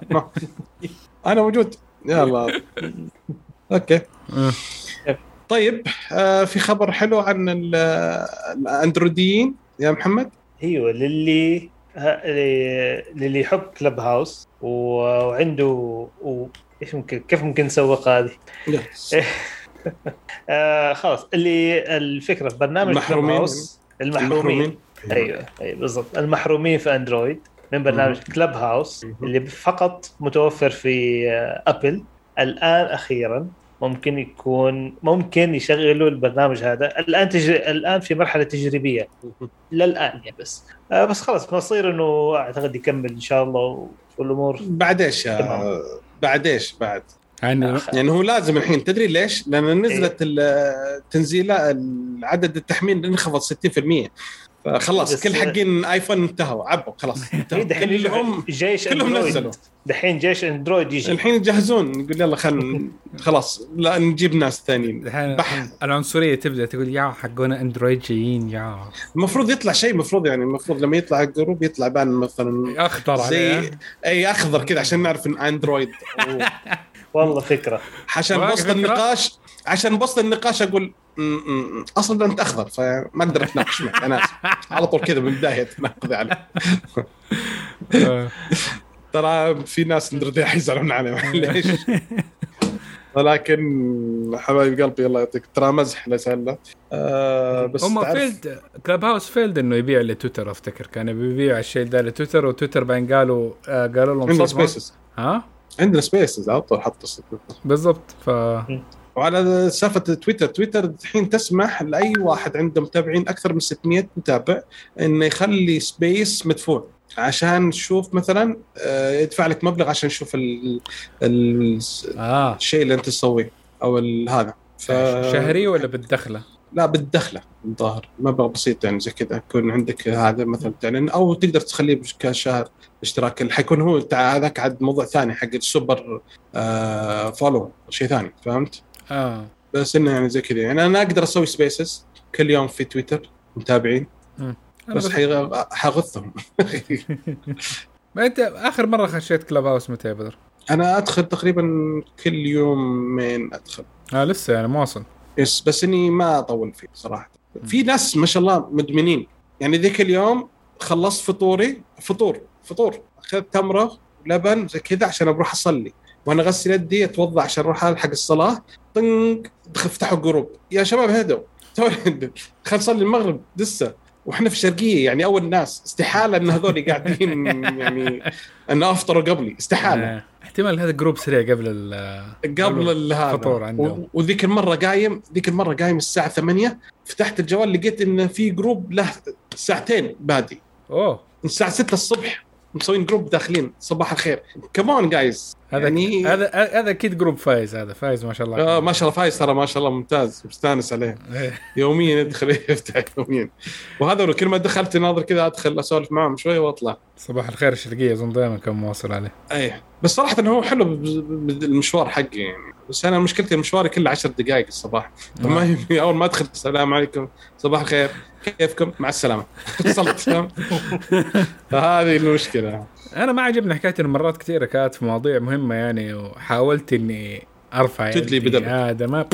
أنا موجود. يلا أوكي. طيب آه في خبر حلو عن ال- الأندرويديين. يا محمد. أيوه للي للي يحب كلب هاوس وعنده. إيش ممكن كيف ممكن نسوق هذه؟ آه خلاص اللي الفكرة في برنامج المحرومين. هاوس المحرومين. أيوه. أيوه بالضبط. المحرومين في اندرويد من برنامج كلب هاوس. اللي فقط متوفر في آه، ابل الآن أخيرا ممكن يكون ممكن يشغلوا البرنامج هذا. الآن تج... الآن في مرحلة تجريبية. للآن يعني بس. آه بس خلاص مصير إنه أعتقد يكمل إن شاء الله والأمور بعد إيش. بعد إيش بعد؟ يعني يعني هو لازم الحين تدري ليش؟ لأن نزلت التنزيله عدد التحميل انخفض 60% فخلاص كل حقين ايفون انتهوا عبوا خلاص. إيه، انتهوا. دحين كلهم جيش كلهم نزلوا دحين جيش أندرويد يجي. الحين يجهزون يقول يلا خل خلاص لا نجيب ناس ثانيين. العنصريه تبدأ تقول يا حقون أندرويد جايين يا. المفروض يطلع شيء المفروض يعني المفروض لما يطلع ال group يطلع بان مثلا أخضر زي اي أخضر كذا عشان نعرف إن أندرويد والله فكرة. عشان فكرة. النقاش عشان بوسط النقاش أقول "م- م- م- أصلا أنت أخضر فما أقدر أتناقش معك. أنا اسف على طول كذا من البدايه تناقض عليه آه. ترى في ناس يزعلون علي معليش. ولكن حبايب قلبي الله يعطيك. ترى مزح لا سهله آه بس هم failed Clubhouse failed إنه يبيع لتويتر أفتكر. كان بيبيع الشيء ده لتويتر وتويتر بعدين قالوا آه قالوا لهم. Spaces ها؟ عندنا Spaces على طول حط بالضبط ف وعلى سالفه تويتر تويتر الحين تسمح لأي واحد عنده متابعين أكثر من 600 متابع إنه يخلي Space مدفوع عشان تشوف مثلا آه، يدفع لك مبلغ عشان تشوف ال- ال- آه. الشيء اللي أنت تسويه أو ال- هذا. ف... شهري ولا بالدخلة؟ لا بالدخلة الظاهر. مبلغ بسيط يعني زي كذا يكون عندك هذا مثلا تعلن أو تقدر تخليه كشهر. اشتراك اللي حيكون هو تاع هذاك عاد موضوع ثاني حق السوبر آه Follow شيء ثاني فهمت؟ آه. بس إنه يعني زي كذا يعني أنا أقدر أسوي Spaces كل يوم في تويتر متابعين. بس حغثهم. ما أنت آخر مرة خشيت Clubhouse متى يا بدر؟ أنا أدخل تقريبا كل يومين أدخل. آه لسه يعني مواصل yes بس إني ما أطول فيه صراحة. في ناس ما شاء الله مدمنين. يعني ذيك اليوم خلصت فطوري فطور. فطور أخذت تمرة ولبن زي كذا عشان أروح أصلي. وأنا اغسل يدي أتوضأ عشان أروح ألحق الصلاة. طنق دخل- فتحوا group. يا شباب هدوا. تو خل نصلي المغرب لسه. وإحنا في الشرقية يعني أول ناس. استحالة إن هذول قاعدين يعني إن أفطروا قبلي. استحالة. آه. احتمال هذا group سريع قبل ال قبل الفطور عندهم. وذيك المرة قايم ذيك المرة قايم الساعة 8 فتحت الجوال لقيت إن في group له ساعتين بادي. أوه. من الساعة 6 الصبح. مسوين group داخلين. صباح الخير. come on guys هذا يعني هذا هذا أكيد group فايز هذا. فايز ما شاء الله. آه ما شاء الله فايز ترى ما شاء الله ممتاز. مستانس عليه إيه. يوميا يدخل يفتح يوميا. وهذا كل ما دخلت ناظر كذا أدخل أسولف معهم شوي وأطلع. صباح الخير الشرقيه اظن دائما كان مواصل عليه؟ إيه. بس صراحة هو حلو المشوار حقي يعني. بس أنا مشكلتي مشواري كله 10 دقائق الصباح فما يبي أول ما أدخل السلام عليكم صباح الخير كيفكم مع السلامة فاهم؟ فهذه المشكلة أنا ما عجبني حكاية إن مرات كثيرة كانت في مواضيع مهمة يعني وحاولت إني أرفع تدلي. بدل. هذا ما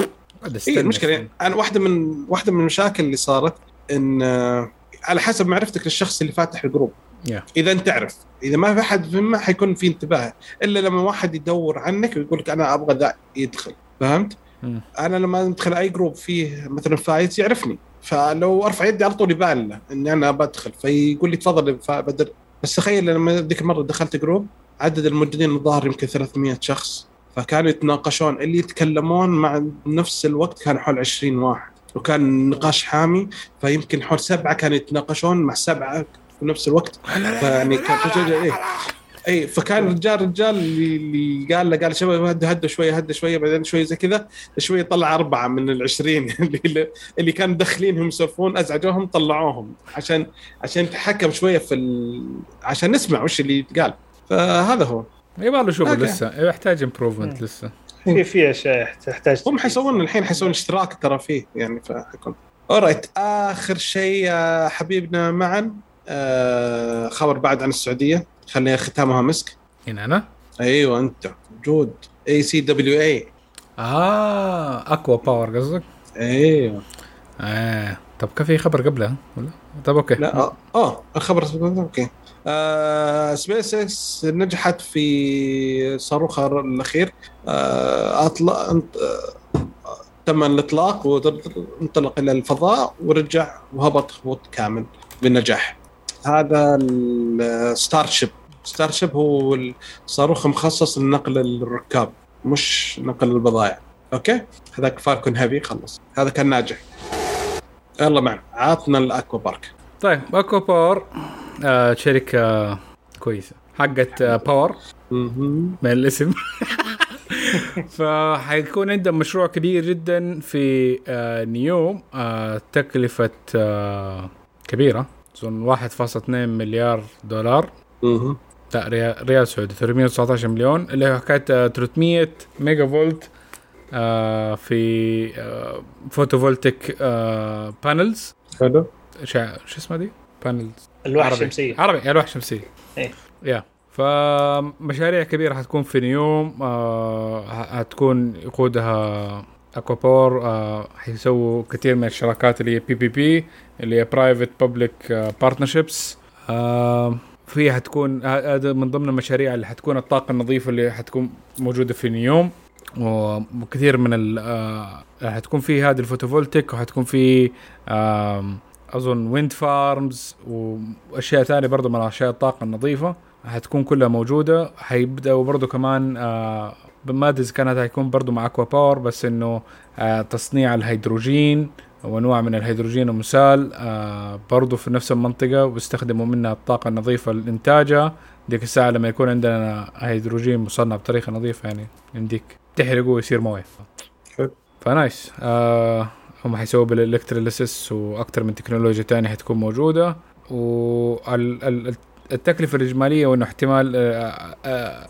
أستنى المشكلة استنى. أنا واحدة من واحدة من المشاكل اللي صارت إن آه، على حسب معرفتك للشخص اللي فاتح الجروب يا. إذا أنت تعرف إذا ما في أحد ما حيكون في انتباه إلا لما واحد يدور عنك ويقول لك أنا أبغى ذا يدخل فهمت؟ مم. أنا لما أدخل أي group فيه مثلا فايز يعرفني فلو أرفع يدي على طول يبان له إني أنا بدخل فيقول لي تفضل يا فا- بدر بس تخيل لما ذيك المرة دخلت group عدد الموجودين الظاهر يمكن 300 شخص فكانوا يتناقشون اللي يتكلمون مع نفس الوقت كان حول 20 واحد وكان نقاش حامي فيمكن حول سبعة كانوا يتناقشون مع سبعة في نفس الوقت. فيعني كان إيه. اي فكان رجال رجال اللي, اللي قال له قال شباب هدوا هدوا شوية هدوا شوية بعدين شوية زي كذا شوية طلع أربعة من العشرين اللي اللي كانوا مدخلينهم يسولفون أزعجوهم طلعوهم عشان عشان يتحكم شوية في ال... عشان نسمع وش اللي يتقال فهذا هو. يبغى له شغل. لسه. يحتاج improvement. لسه. في في أشياء تحتاج هم حيسوون الحين حيسوون اشتراك ترى فيه يعني فحيكون alright آخر شيء حبيبنا معا. آه خبر بعد عن السعودية. خلينا ختامها مسك. هنا أنا؟ أيوه أنت. موجود اي سي دبليو اي آه ACWA Power قصدك؟ أيوه. آه طب كان في خبر قبلها ولا؟ طب okay. لا آه, آه الخبر okay. آه سبيس إكس نجحت في صاروخها الأخير. آه انت- آه تم الإطلاق وانطلق إلى الفضاء ورجع وهبط هبوط كامل بنجاح هذا ال Starship Starship هو الصاروخ مخصص لنقل الركاب مش نقل البضائع okay؟ هذاك Falcon Heavy خلص هذا كان ناجح. يلا معنا. عطنا ال Aqua Park. طيب ACWA Power آه شركة كويسة. حقت آه power. من الاسم. فحيكون عندهم مشروع كبير جدا في آه نيوم آه تكلفة آه كبيرة. اظن 1.2 مليار دولار مهم. لا ريال, سعودي 319 مليون اللي هو حكايه آه، 300 ميجا فولت آه في آه photovoltaic آه panels حلو شو اسمها دي؟ panels الواح عربي. الشمسيه عربي الواح شمسية إيه. يا فمشاريع كبيرة حتكون في نيوم آه حتكون يقودها ACWA Power آه حيسووا كثير من الشراكات اللي هي PPP اللي هي private public partnerships في حتكون ه- هذا من ضمن المشاريع اللي حتكون الطاقة النظيفة اللي حتكون موجودة في نيوم وكثير من ال آه، حتكون في هذه ال photovoltaic وحتكون في أظن wind farms وأشياء ثانية برضو من أشياء الطاقة النظيفة حتكون كلها موجودة. حيبدأوا برضو كمان آه ما ادري اذا كانت حيكون برضو مع ACWA Power بس إنه آه تصنيع الهيدروجين وانواع من الهيدروجين المسال آه برضو في نفس المنطقة ويستخدموا منها الطاقة النظيفة لإنتاجها. ديك الساعة لما يكون عندنا هيدروجين مصنع بطريقة نظيفة يعني يمديك تحرقه ويصير موية. ف nice. آه هم حيسووا بال electrolysis وأكثر من تكنولوجيا تانية حتكون موجودة. والتكلفه الإجمالية وإنه احتمال آه، آه،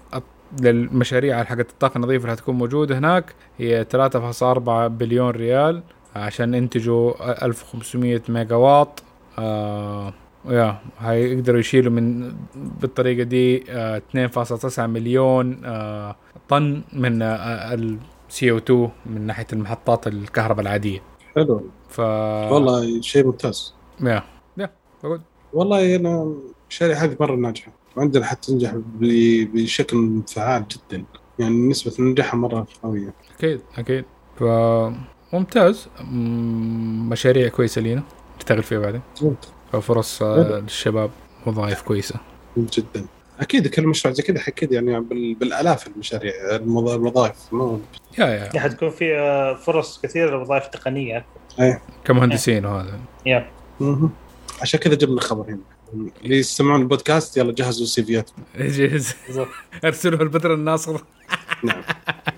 للمشاريع حقت الطاقة النظيفة اللي حتكون موجودة هناك هي 3.4 بليون ريال عشان ينتجوا 1500 ميجا واط آه يا هيقدروا يشيلوا من بالطريقة دي آه 2.9 مليون آه طن من آه السي أو 2 من ناحية المحطات الكهرباء العادية. حلو. ف والله شيء ممتاز. يا يا بقول. والله أنا الشركة هذه مرة ناجحة. وعندنا حتنجح ب- بشكل فعال جدا. يعني نسبة نجاحها مرة قوية. أكيد أكيد. ف ممتاز. مم، مشاريع كويسة لينا. نشتغل فيها بعدين. فرص آه،. للشباب وظائف كويسة. جدا. أكيد كل مشروع زي كذا أكيد يعني بال- بالآلاف المشاريع الوظائف. مو يا يا. حتكون في آه، فرص كثيرة للوظائف التقنية. كمهندسين وهذا. يا. عشان كذا جبنا الخبر هنا. اللي يسمعون البودكاست يلا جهزوا سيفيات جهز. بالضبط. ارسلوا البدر الناصر. نعم.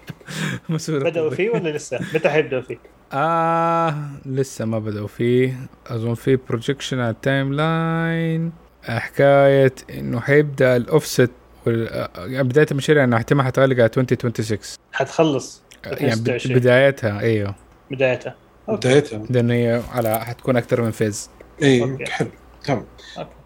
مسؤول بدأوا فيه ولا لسه؟ متى حيبدأوا فيه؟ آه لسه ما بدأوا فيه. أظن في projection على ال timeline حكاية إنه حيبدأ الأوفست وال- يعني بداية المشاريع إنها احتمال حتغلق على 2026 حتخلص يعني بد- 2026. بدايتها أيوه. بدايتها. okay. بدايتها. لأنه هي على حتكون أكثر من phase اي. حلو. تمام.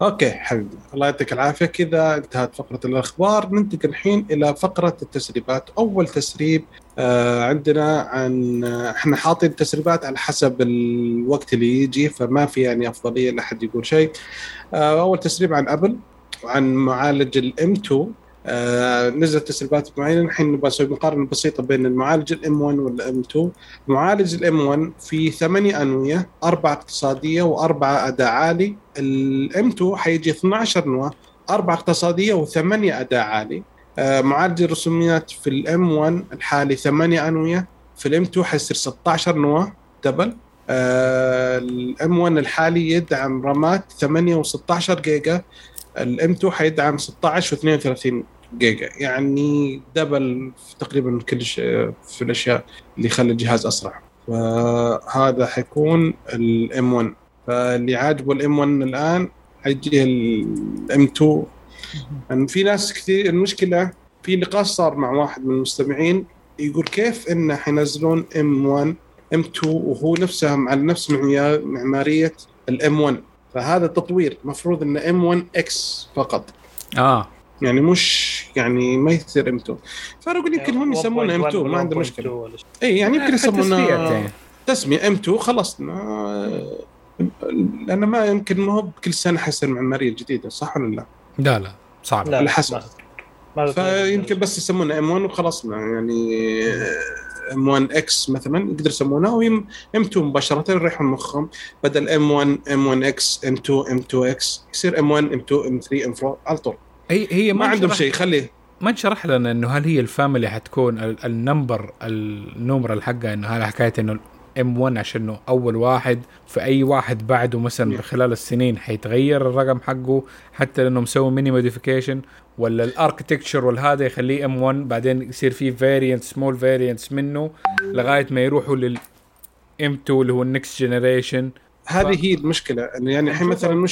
okay حبيبي. الله يعطيك العافية. كذا انتهت فقرة الأخبار. ننتقل الحين إلى فقرة التسريبات. أول تسريب آه عندنا عن إحنا حاطين تسريبات على حسب الوقت اللي يجي فما في يعني أفضلية لاحد يقول شيء. آه أول تسريب عن Apple وعن معالج ال M 2 آه نزل تسريبات معينه الحين نبغى نسوي مقارنة بسيطة بين المعالج ال M 1 وال M 2 معالج ال M 1 في ثمانية أنوية أربعة اقتصادية وأربعة اداء عالي. ال M 2 حيجي 12 نواه أربعة اقتصادية وثمانية اداء عالي. آه معالج الرسوميات في ال M 1 الحالي ثمانية أنوية في ال M 2 حيصير 16 نواه double ال M 1 الحالي يدعم رامات 8 و16 جيجا ال M 2 حيدعم 16 و32 جيجا يعني double في تقريبا كل شيء في الأشياء اللي يخلي الجهاز أسرع. فهذا حيكون ال M 1 فاللي عاجبه ال M 1 الآن حيجيه ال M 2 يعني في ناس كثير المشكلة في نقاش صار مع واحد من المستمعين يقول كيف إنه حينزلون M 1 M 2 وهو نفسها على نفس معمارية ال M 1 فهذا تطوير. المفروض إنه M 1 X فقط. آه. يعني مش يعني ما يصير M 2 فأنا أقول يمكن هم يسمونه M 2 ما عنده 1.1 مشكلة. اي يعني يمكن تسميات يسمونه يعني. تسمية M 2 خلصنا لأن ما يمكن ما هو بكل سنة حيصير معماريه جديده صح ولا لا؟ لا لا صعب لا على حسب. فيمكن بس يسمونه M 1 وخلصنا يعني M 1 X مثلا يقدر يسمونه أو M 2 مباشرة يريحون مخهم بدل M 1 M 1 X M 2 M 2 X يصير M 1 M 2 M 3 M 4 على طول هي هي ما عندهم انشرح- شيء خليه ما انشرح لنا إنه هل هي ال family حتكون ال- ال number النمره حقها إنه هل حكاية إنه M 1 عشان إنه أول واحد في أي واحد بعده مثلا Yeah. خلال السنين حيتغير الرقم حقه حتى لأنه مسوي mini modification ولا ال architecture والهذا يخليه M 1 بعدين يصير فيه variant small variants منه لغاية ما يروحوا لل M 2 اللي هو ال next generation هذه هي المشكلة إنه يعني الحين مثلا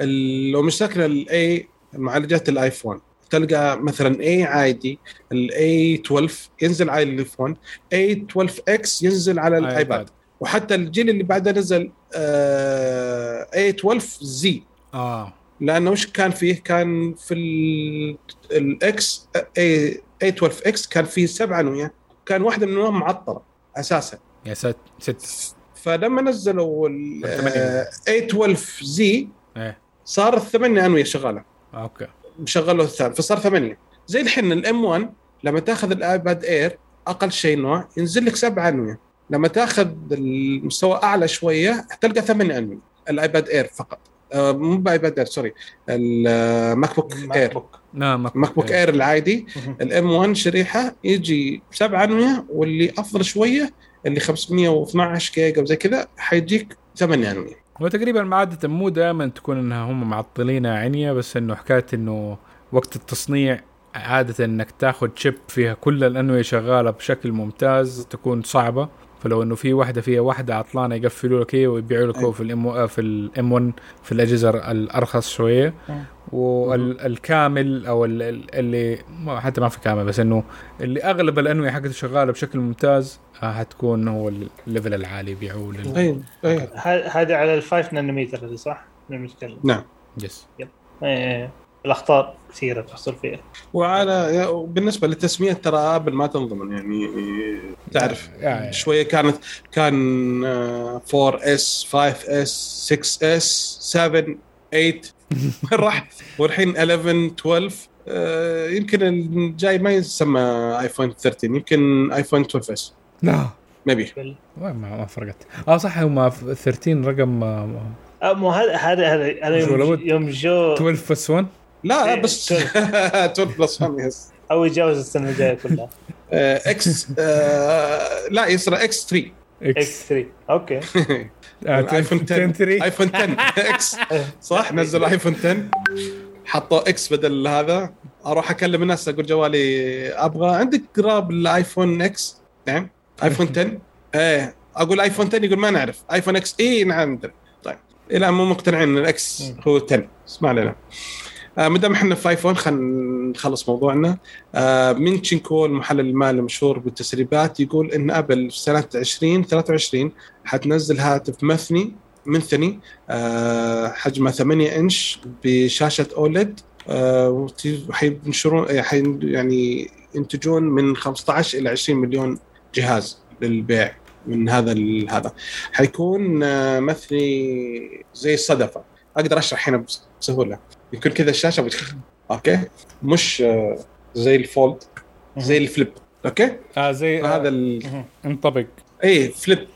ال- لو مسكنا ال A معالجات ال iPhone. تلقى مثلا A عادي ال A 12 ينزل على ال iPhone A 12 X ينزل على ال iPad. وحتى الجيل اللي بعده نزل آه A 12 Z آه. لأنه وش كان فيه؟ كان في ال- الاكس اي اي 12 إكس كان فيه سبع انويه كان واحدة منهم معطلة أساسا. يا ست ست. فلما نزلوا ال الثمانية. A12Z إيه. صار الثمانية انويه شغالة. okay. مشغله الثالث فصار ثمانية. زي الحين ال M1 لما تاخذ الايباد اير أقل شيء نوع ينزل لك سبع أنوية. لما تاخذ المستوى أعلى شوية تلقى ثمان أنوية. الايباد اير فقط. آه، مو بايباد اير sorry. الماك بوك اير ما ماك بوك اير العادي. ال M1 شريحة يجي سبع أنوية واللي أفضل شوية اللي 512 جيجا وزي كذا حيجيك ثمانية أنوية. هو تقريبا ما عادة مو دائما تكون إنها هم معطلينها عنيا بس إنه حكاية إنه وقت التصنيع عادة إنك تاخذ chip فيها كل الأنوية شغالة بشكل ممتاز تكون صعبة. فلو إنه في واحدة فيها واحدة عطلانة يقفلوا لك هي ويبيعوا لك في ال M في ال M1 في الأجهزة الأرخص شوية. مم. والكامل أو ال- ال- اللي ما- حتى ما في كامل بس إنه اللي أغلب الانويه حقته شغالة بشكل ممتاز آه، حتكون هو ال level العالي يبيعوه لل اي اي ه- هذا على ال five nanometer هذه صح؟ نتكلم نعم. yes إيه. الأخطاء كثيرة تحصل فيها. وعلى بالنسبة للتسمية ترى آبل ما تنضمن يعني تعرف يعني شوية كانت كان آه، 4 اس 5 اس 6 اس 7 8 وين راح؟ والحين 11 12 آه، يمكن الجاي ما يسمى ايفون 13 يمكن ايفون 12 اس لا. مبي وين ما, ما فرقت. آه صح هم 13 رقم آه، آه، مو هذا هذا هذا يوم, جو. 12 بس 1 لا إيه، بس 12 بلس 1 يس أو يتجاوز السنة الجاية كلها. X آه، لا يصير إكس 3 إكس إكس 3 أوكي. ايفون 10 3 ايفون 10 X صح نزلوا ايفون 10 حطوا X بدل هذا. أروح أكلم الناس أقول جوالي أبغى. عندك قراب الايفون X نعم. ايفون 10 إيه. أقول ايفون 10 يقول ما نعرف. ايفون X اي نعم طيب. إلى مو مقتنعين إن ال X هو 10 اسمع لنا. ما دام إحنا في آيفون خلينا نخلص موضوعنا. آه مينغ تشي كو المحلل المالي المشهور بالتسريبات يقول إن أبل في سنة 2023 حتنزل هاتف مثني منثني آه حجمه 8 إنش بشاشة OLED. آه حينشرون يعني ينتجون من 15 إلى 20 مليون جهاز للبيع من هذا هذا. حيكون آه مثني زي الصدفه أقدر أشرح هنا بسهولة. يكون كذا الشاشة بت- okay؟ مش آه زي ال Fold زي ال Flip okay؟ آه زي هذا آه ال... انطبق. اي Flip.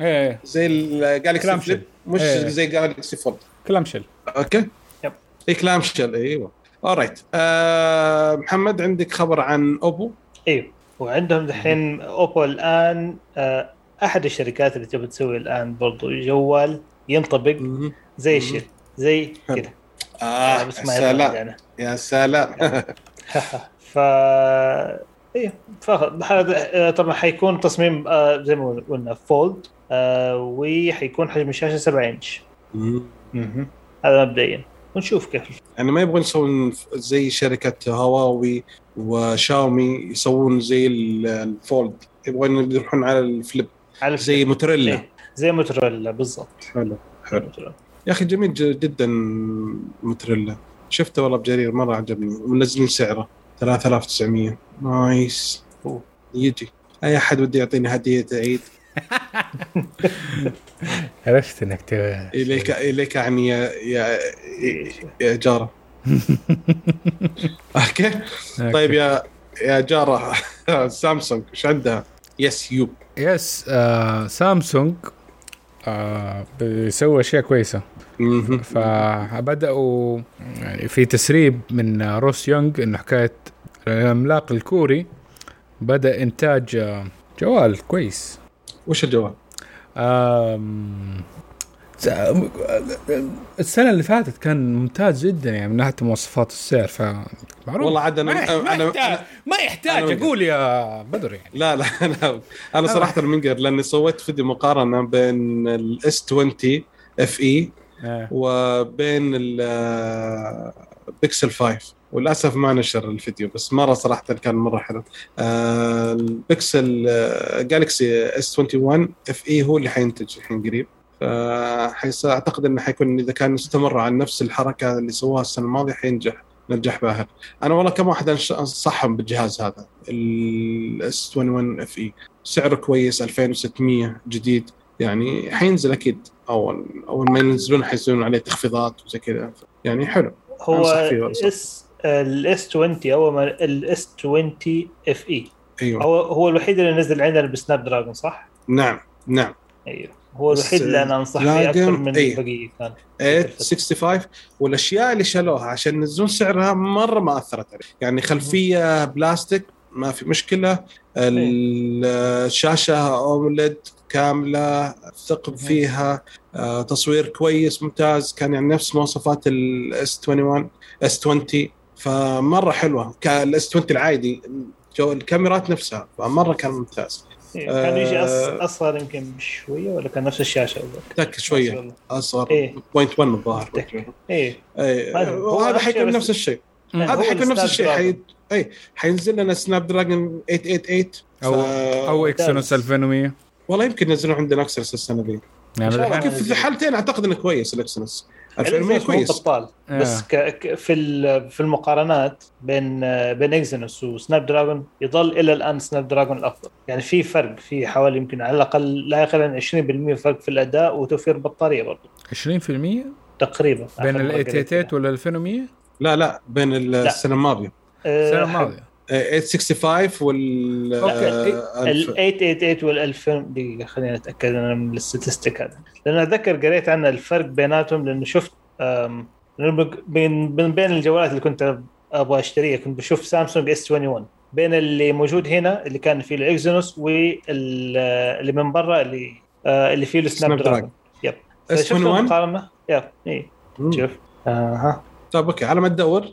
إيه زي الجالكسي clam flip مش إيه. زي جالكسي Fold clamshell okay؟ yep. اي clamshell إيوه. alright آه محمد عندك خبر عن اوبو أيوه وعندهم دحين اوبو الآن آه، أحد الشركات اللي تبي تسوي الآن برضو جوال ينطبق. زي مم. الشي زي. كذا. آه بس يا سلام. يعني. يا سلام. ف إيه آه، طبعا حيكون تصميم آه، زي ما قلنا fold آه، وحيكون حجم الشاشة 7 انش. هذا مبدئيا. ونشوف كيف. يعني ما يبغون يسوون زي شركة هواوي وشاومي يسوون زي ال- ال Fold يبغون يروحون على ال Flip. على زي موتوريلا. إيه. زي موتوريلا بالضبط. حلو حلو. يا أخي جميل جدا موتوريلا شفته والله بجرير مرة عجبني. ومنزلين سعره 3900 nice. أوه. يجي. أي أحد ودي يعطيني هدية عيد؟ عرفت إنك. اليك إليك عني يا يا يا جارة. okay. طيب يا يا جارة سامسونج إيش عندها؟ يس يو يس آه سامسونج آه بيسوي أشياء كويسة. فبدأوا يعني في تسريب من Ross Young إنه حكاية العملاق الكوري بدأ إنتاج جوال كويس وش الجوال؟ السنة اللي فاتت كان ممتاز جدا يعني من ناحية مواصفات السعر فمعروف والله عاد ما, أنا ما يحتاج أنا- ما يحتاج أنا- أقول يا بدر يعني. لا لا أنا أنا صراحة منقهر لأني سويت فيديو مقارنة بين ال S20 FE آه. وبين البيكسل 5 وللأسف ما نشر الفيديو بس مرة صراحة كان مرة حلو. آه، البيكسل جالكسي S21 FE هو اللي حينتج الحين قريب. أعتقد إنه حيكون إذا كان استمر على نفس الحركة اللي سواها السنة الماضية حينجح نجاح باهر أنا والله كم واحد أنصحهم بالجهاز هذا ال S21 FE سعره كويس 2600 جديد. يعني حينزل أكيد. اول اول ما ينزلون حيصيرون عليه تخفيضات وزي كذا. يعني حلو. هو. اس الاس 20 اول ما ال S20 FE أيوه. هو هو الوحيد اللي نزل عندنا ب Snapdragon صح؟ نعم نعم. أيوه. هو الوحيد اللي أنا انصح فيه أكثر من أيه. البقية كان 865 والأشياء اللي شالوها عشان ينزلون سعرها مرة ما أثرت عليه. يعني خلفية بلاستيك ما في مشكلة. الشاشه OLED كاملة ثقب فيها آه، تصوير كويس ممتاز. كان يعني نفس مواصفات ال S 21 S 20 فمرة حلوة. ال S 20 العادي جو الكاميرات نفسها فمرة كان ممتاز. إيه، كان يجي أص- آه. أصغر يمكن بشوية ولا كان نفس الشاشة تك شوية أصغر إيه. point 1 الظاهر إيه اي وهذا أهم شيء حيكون نفس الشيء. هذا حيكون نفس الشيء. حي... اي حينزل لنا Snapdragon 888 أو. أو اكسينوس ممتاز. 2100 والله يمكن ينزلون عندنا Exynos السنة ذي يعني لكن في الحالتين أعتقد إنه كويس ال Exynos 2100 ال Exynos مو كويس. بطال. بس آه. ك... ك... في ال... في المقارنات بين بين Exynos و Snapdragon يظل إلى الآن Snapdragon الأفضل. يعني في فرق في حوالي يمكن على الأقل لا يقل عن 20% فرق في الأداء وتوفير بطارية برضه 20% بين تقريبا آخر ال مرة قريت 888 فيها. ولا 2100 لا لا بين السنة الماضية. آه، السنة الماضية. آه، 865 وال okay. آه، ال ألف. 888 وال 2000 دقيقة خليني اتاكد أنا من ال statistic هذا لأن اتذكر قريت عن الفرق بيناتهم لأنه شفت بين بين بين الجوالات اللي كنت أبغى اشتريها كنت بشوف Samsung S 21 بين اللي موجود هنا اللي كان فيه ال Exynos واللي من برا اللي آه، اللي فيه ال Snap Snapdragon yep S شفت 21 المقارنة؟ yep اي. شوف أها طيب okay على ما تدور.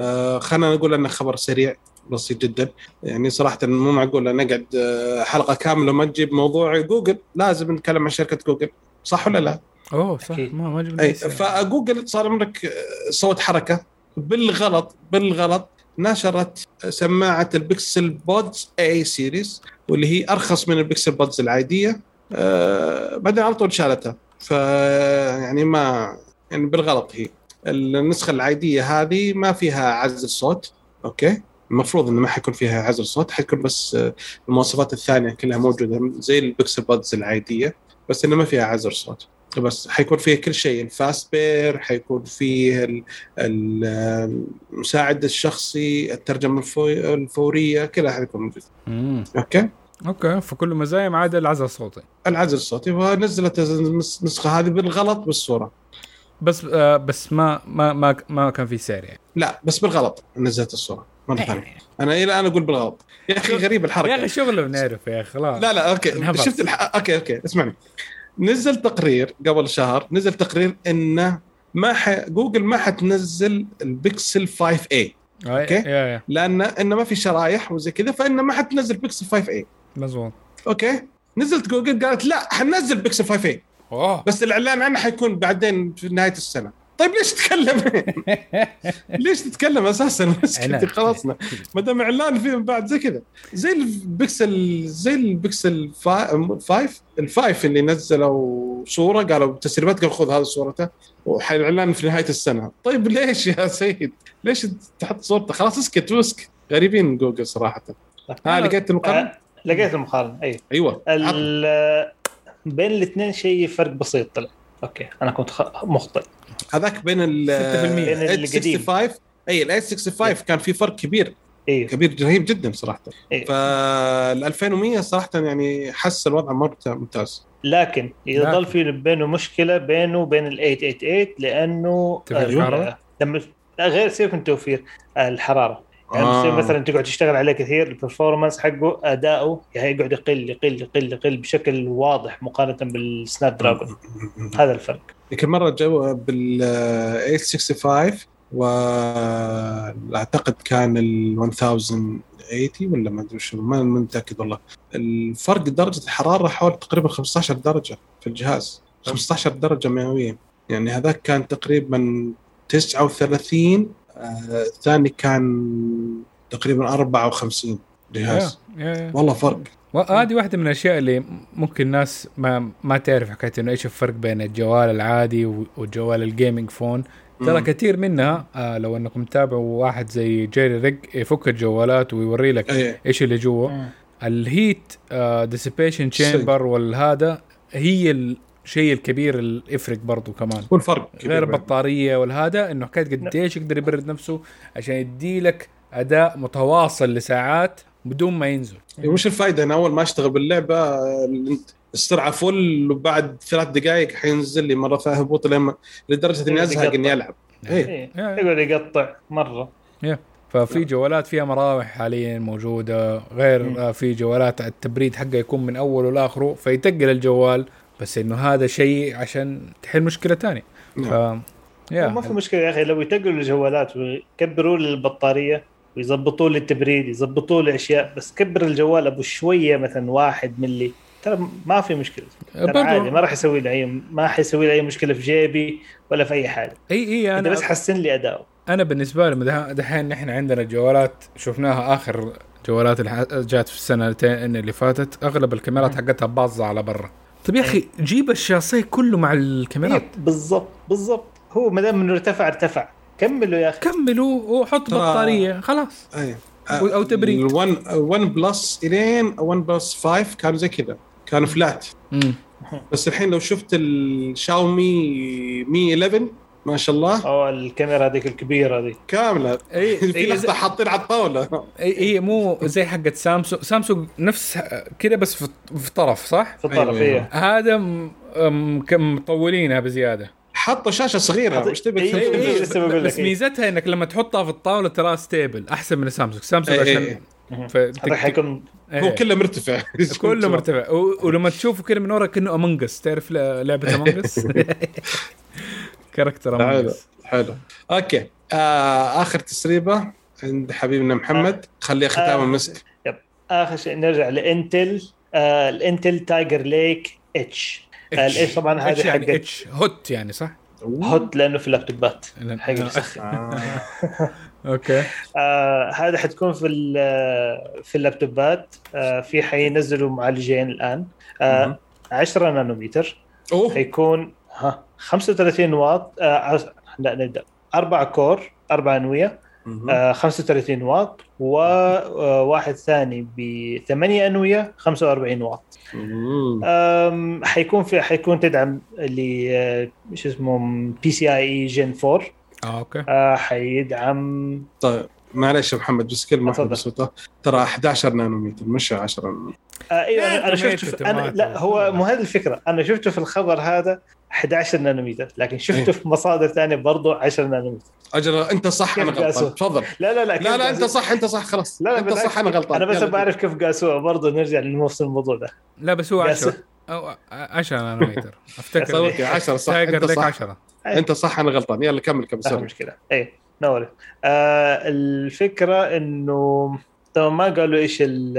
آه خلينا نقول انه خبر سريع بسيط جدا. يعني صراحة مو معقول ان نقعد آه، حلقة كاملة ما تجيب موضوع جوجل لازم نتكلم عن شركة جوجل. صح ولا لا؟ أوه صح. أكيد. ما ما أي. فجوجل صار عمرك آه، سوت حركة. بالغلط بالغلط نشرت سماعة ال Pixel Buds A series واللي هي أرخص من ال Pixel Buds العادية. آه بعدين على طول شالتها. ف يعني ما يعني بالغلط هي. النسخة العادية هذه ما فيها عزل صوت okay؟ المفروض إنه ما حيكون فيها عزل صوت حيكون بس آه، المواصفات الثانية كلها موجودة زي ال Pixel Buds العادية بس إنه ما فيها عزل صوت. بس حيكون فيه كل شيء ال Fast Pair حيكون فيه ال- ال- المساعد الشخصي الترجمة الفو- الفورية كلها حيكون موجود مم. okay؟ okay فكل مزايا ما عدا العزل الصوتي. العزل الصوتي ونزلت النسخة هذه بالغلط بالصورة. بس آه بس ما ما ما ما كان في سعر يعني. لا بس بالغلط نزلت الصورة. مره ثانية أنا إلى الآن أقول بالغلط. يا أخي غريب الحركة. يا أخي شغله بنعرف يا أخي خلاص. لا لا okay. انهبط. شفت الح... okay okay اسمعني. نزل تقرير قبل شهر نزل تقرير إنه ما ح... جوجل ما حتنزل البكسل 5 a okay okay. يا يا لأن إنه ما في شرايح وزي كذا فإنه ما حتنزل بيكسل 5 a مزبوط. okay؟ نزلت جوجل قالت لا حننزل بيكسل 5 a أوه. بس الإعلان عنه حيكون بعدين في نهاية السنة. طيب ليش تتكلم؟ ليش تتكلم أساسا؟ خلصنا ما دام إعلان فيه من بعد زي كذا زي البكسل زي البكسل 5 ال five اللي نزلوا صورة قالوا تسريبات قالوا خذ هذه صورته وحيعلن في نهاية السنة طيب ليش يا سيد؟ ليش تحط صورته خلاص اسكت واسكت غريبين جوجل صراحة ها لقيت المقارنة؟ آه، لقيت المقارنة اي أيوه. ال- بين الاثنين شيء فرق بسيط طلع okay أنا كنت خ- مخطئ هذاك بين ال 6% بين القديم. 865 اي ال 865 كان في فرق كبير أيوه كبير رهيب جدا صراحة إيه. فال 2100 صراحة يعني حس الوضع مرة ممتاز لكن يظل. في بينه مشكلة بينه وبين ال 888 لأنه الحرارة؟ لما غير سيبك من توفير الحرارة يعني آه. آه. مثلا تقعد تشتغل عليه كثير ال performance حقه أداؤه يعني يقعد يقل يقل يقل يقل بشكل واضح مقارنة بال Snapdragon هذا الفرق يمكن مرة جو بال 865 وأعتقد كان ال 1080 ولا ما أدري شو ما ما متأكد والله الفرق درجة الحرارة حوالي تقريبا 15 درجة في الجهاز 15 درجة مئوية يعني هذاك كان تقريبا 39 آه، الثاني كان تقريبا 54 جهاز. والله فرق. وهذه واحدة من الأشياء اللي ممكن الناس ما ما تعرف حكاية إنه إيش الفرق بين الجوال العادي والجوال ال gaming phone ترى. كثير منها آه لو إنكم تتابعوا واحد زي JerryRig يفك الجوالات ويوري لك إيه. إيش اللي جوا. ال heat dissipation chamber والهذا هي الشيء الكبير اللي يفرق برضو كمان. هو الفرق كبير غير البطارية والهذا إنه حكايه قديش يقدر يبرد نفسه عشان يدي لك أداء متواصل لساعات بدون ما ينزل. يعني وش الفائده أنا أول ما أشتغل باللعبة السرعه full وبعد ثلاث دقائق حينزل لي مرة ثانية هبوط لما لدرجة إني أزهق إني ألعب. إيه. إيه. يا- يقعد يقطع مرة. ففي جوالات فيها مراوح حاليا موجودة غير في جوالات التبريد حقها يكون من اوله لاخره فيتقل الجوال بس إنه هذا شيء عشان تحل مشكلة ثانية ف نعم. يا ما في مشكلة يا أخي لو يتقلوا الجوالات ويكبروا لي البطارية ويظبطوا لي التبريد يظبطوا لي أشياء بس كبر الجوال أبو شوية مثلا واحد ملي ترى ما في مشكلة. ترى عادي ما راح يسوي لي أي ما حيسوي لي أي مشكلة في جيبي ولا في أي حاجة. أي أي أنا بس حسن لي أداؤه. أنا بالنسبة لي دحين نحن عندنا جوالات شفناها آخر جوالات اللي جات في السنتين اللي فاتت أغلب الكاميرات. حقتها باظة على برا. طيب يا أخي جيب الشاصيه كله مع الكاميرات. إيه، بالضبط بالضبط. هو ما دام إنه ارتفع ارتفع. كملوا يا أخي. كملوا وحط بطارية خلاص. إيه. أو تبريد. ال One 1 Plus إلين 1 Plus 5 كانوا زي كذا. كانوا flat بس الحين لو شفت الشاومي مي 11 ما شاء الله. أو الكاميرا هذيك الكبيرة دي كاملة. إي في لحظة حاطين على الطاولة. إي إي مو زي حقت سامسونج. سامسونج نفس كذا بس في في طرف صح؟ في الطرف أيوة، أيوة. هذا م- م- كم مطولينها بزيادة. حطوا شاشة صغيرة وش تبي إيه،؟ إيه، إيه، بس إيه. ميزتها إنك لما تحطها في الطاولة تراها stable أحسن من سامسونج. سامسونج إيه، عشان إيه. هذا حيكون إيه. هو كله مرتفع. كله مرتفع. و- ولما تشوفه كده من ورا كأنه Among Us تعرف لعبة Among Us character حلو حلو. okay. آه آخر تسريبة عند حبيبنا محمد. خليه ختام آه. المسك. آخر شيء نرجع لإنتل. آه ال Intel Tiger Lake H. ال H طبعا H هذه يعني حق H. hot يعني صح؟ hot لأنه في اللابتوبات حق آه، آه. okay. آه هذا حتكون في ال- في اللابتوبات آه في حينزلوا معالجين الآن. آه مهم. 10 نانومتر. أوه. حيكون ها 35 واط آه لا نبدا أربع core أربع أنوية. آه 35 واط وواحد ثاني ب 8 انويه 45 واط. حيكون في حيكون تدعم اللي آه، إيش اسمه PCIe Gen 4 آه okay. آه، حيدعم طيب. معلش يا محمد بس كلمة واحدة. بسيطة. ترى 11 نانومتر مش 10 نانومتر. آه أيوه أنا, شفته في أنا توماتو. لا هو مو هذه الفكرة. أنا شفته في الخبر هذا 11 نانومتر لكن شفته إيه. في مصادر ثانية برضه 10 نانومتر. أجل أنت صح أنا غلطان؟ تفضل. لا لا لا لا لا أنت؟ صح أنت صح خلاص. لا لا أنت. صح أنا غلطان. أنا بس. بعرف كيف قاسوها برضه نرجع لنفس الموضوع ده لا بس هو قاسوا. 10 أو 10 نانومتر. أفتكر صوتي 10 صح. أنت صح. 10 أنت صح أنا غلطان. يلا كمل كمل مشكلة. أي. نوري. آه الفكرة إنه طبعا ما قالوا إيش ال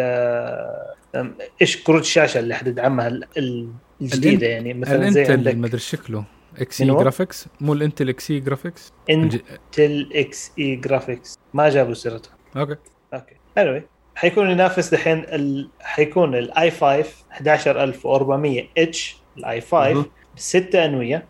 آه، إيش كروت الشاشة اللي حتدعمها ال- ال- الجديدة يعني مثلا زي عندك مدري شكله Xe؟ graphics مو ال Intel Xe graphics Intel Xe graphics ما جابوا سيرته. okay. okay. Anyway حيكون ينافس دحين ال... حيكون الاي 5 11400 إتش الاي 5 مهم. بستة أنوية.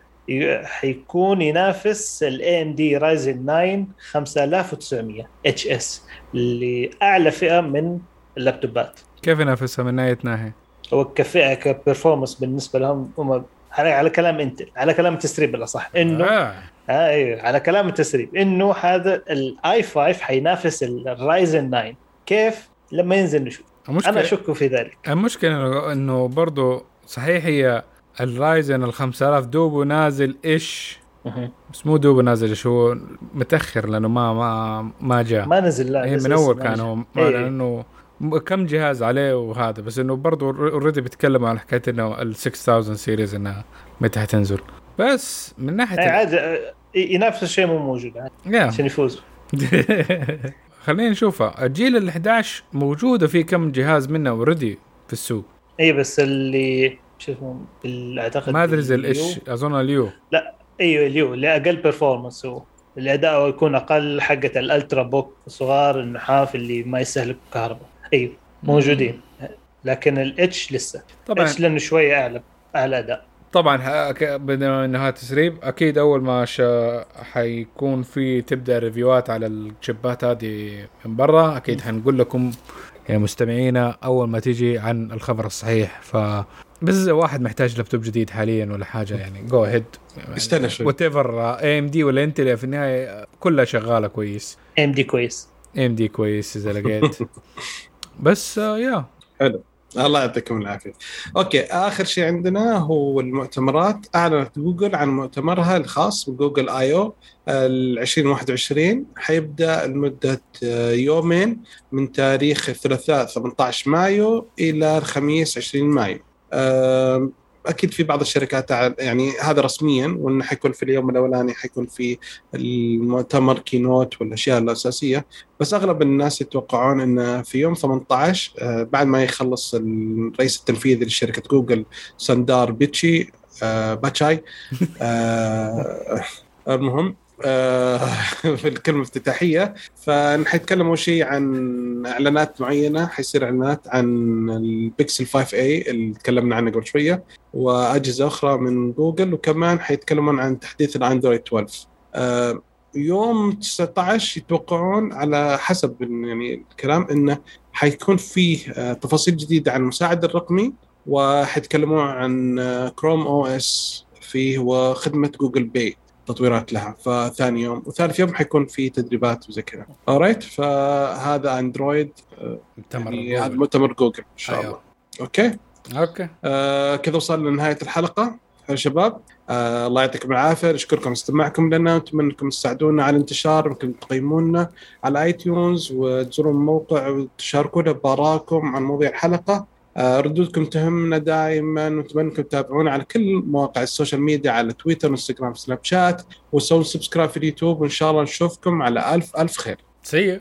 حيكون ينافس ال AMD Ryzen 9 5900 HS اللي اعلى فئة من اللابتوبات. كيف ينافسها من ناحية ناحية؟ هو كفئة ك performance بالنسبة لهم هم على على كلام انت على كلام التسريب بالأصح. انه آه. آه أيوه على كلام التسريب. إنه هذا ال i 5 حينافس ال Ryzen 9 كيف؟ لما ينزل نشوف. المشكلة أنا أشك في ذلك. المشكلة انه برضه صحيح هي ال Ryzen ال 5000 دوبه نازل إيش؟ بس مو دوبه نازل إيش هو متأخر لأنه ما ما ما جاء. ما نزل لا لسه- من أول كان. هو إيه. لأنه كم جهاز عليه وهذا بس إنه برضه already بيتكلم على حكاية إنه ال 6000 series إنها متى حتنزل. بس من ناحية إيه، عادي ينافس الشيء مو موجود. عشان يفوز. خلينا نشوفها الجيل ال 11 موجودة في كم جهاز منه already في السوق؟ اي بس اللي شو اسمه اعتقد ما أدري زي. الإيش. أظن ال U. أيوه ال U اللي أقل performance هو. اللي اداؤه يكون أقل حقة ال ultrabook الصغار النحاف اللي ما يستهلك كهرباء. أيوه موجودين. لكن ال H لسه. طبعا. H لأنه شوية أعلى أعلى أداء. طبعا بما انه هذا تسريب أكيد أول ما شا حيكون في تبدأ ريفيوات على الشيبات هذه من برا أكيد حنقول لكم يا مستمعينا أول ما تيجي عن الخبر الصحيح. ف بس اذا واحد محتاج لابتوب جديد حاليا ولا حاجة يعني. go ahead استنى شوي. whatever AMD ولا انتل في النهاية كلها شغالة كويس. ام دي كويس. AMD كويس إذا لقيت. بس آه، يا حلو. الله يعطيكم العافية. okay آخر شيء عندنا هو المؤتمرات. أعلنت جوجل عن مؤتمرها الخاص ب Google I/O ال 2021 حيبدأ لمدة آه، يومين من تاريخ الثلاثاء 18 مايو إلى الخميس 20 مايو. أكيد في بعض الشركات يعني هذا رسميا وإنه حيكون في اليوم الأولاني حيكون في المؤتمر keynote والأشياء الأساسية. بس أغلب الناس يتوقعون ان في يوم 18 آه، بعد ما يخلص الرئيس التنفيذي لشركة جوجل ساندار بيتشي آه، باتشاي. آه، المهم في الكلمة الافتتاحية. فحيتكلم أول شيء عن إعلانات معينة. حيصير إعلانات عن البيكسل 5 اي اللي تكلمنا عنه قبل شوية وأجهزة أخرى من جوجل وكمان حيتكلمون عن تحديث الأندرويد 12 آه، يوم 19 يتوقعون على حسب يعني الكلام إنه حيكون فيه آه، تفاصيل جديدة عن المساعد الرقمي وحيتكلمون عن آه، Chrome OS فيه وخدمة Google Pay تطويرات لها. فثاني يوم وثالث يوم حيكون في تدريبات وزي كذا. alright فهذا اندرويد مؤتمر يعني هذا جوجل. مؤتمر جوجل إن شاء أيوه. الله. okay؟ okay. آه كذا وصلنا لنهاية الحلقة. يا شباب. آه الله يعطيكم العافية. نشكركم استماعكم لنا ونتمنى أنكم تساعدونا على الانتشار ممكن تقيمونا على iTunes وتزورون الموقع وتشاركونا بارائكم عن مواضيع الحلقة. آه ردودكم تهمنا دائما ونتمنى أنكم تتابعونا على كل مواقع ال social media على تويتر وانستغرام سناب شات وسووا subscribe في اليوتيوب وإن شاء الله نشوفكم على ألف ألف خير. سيء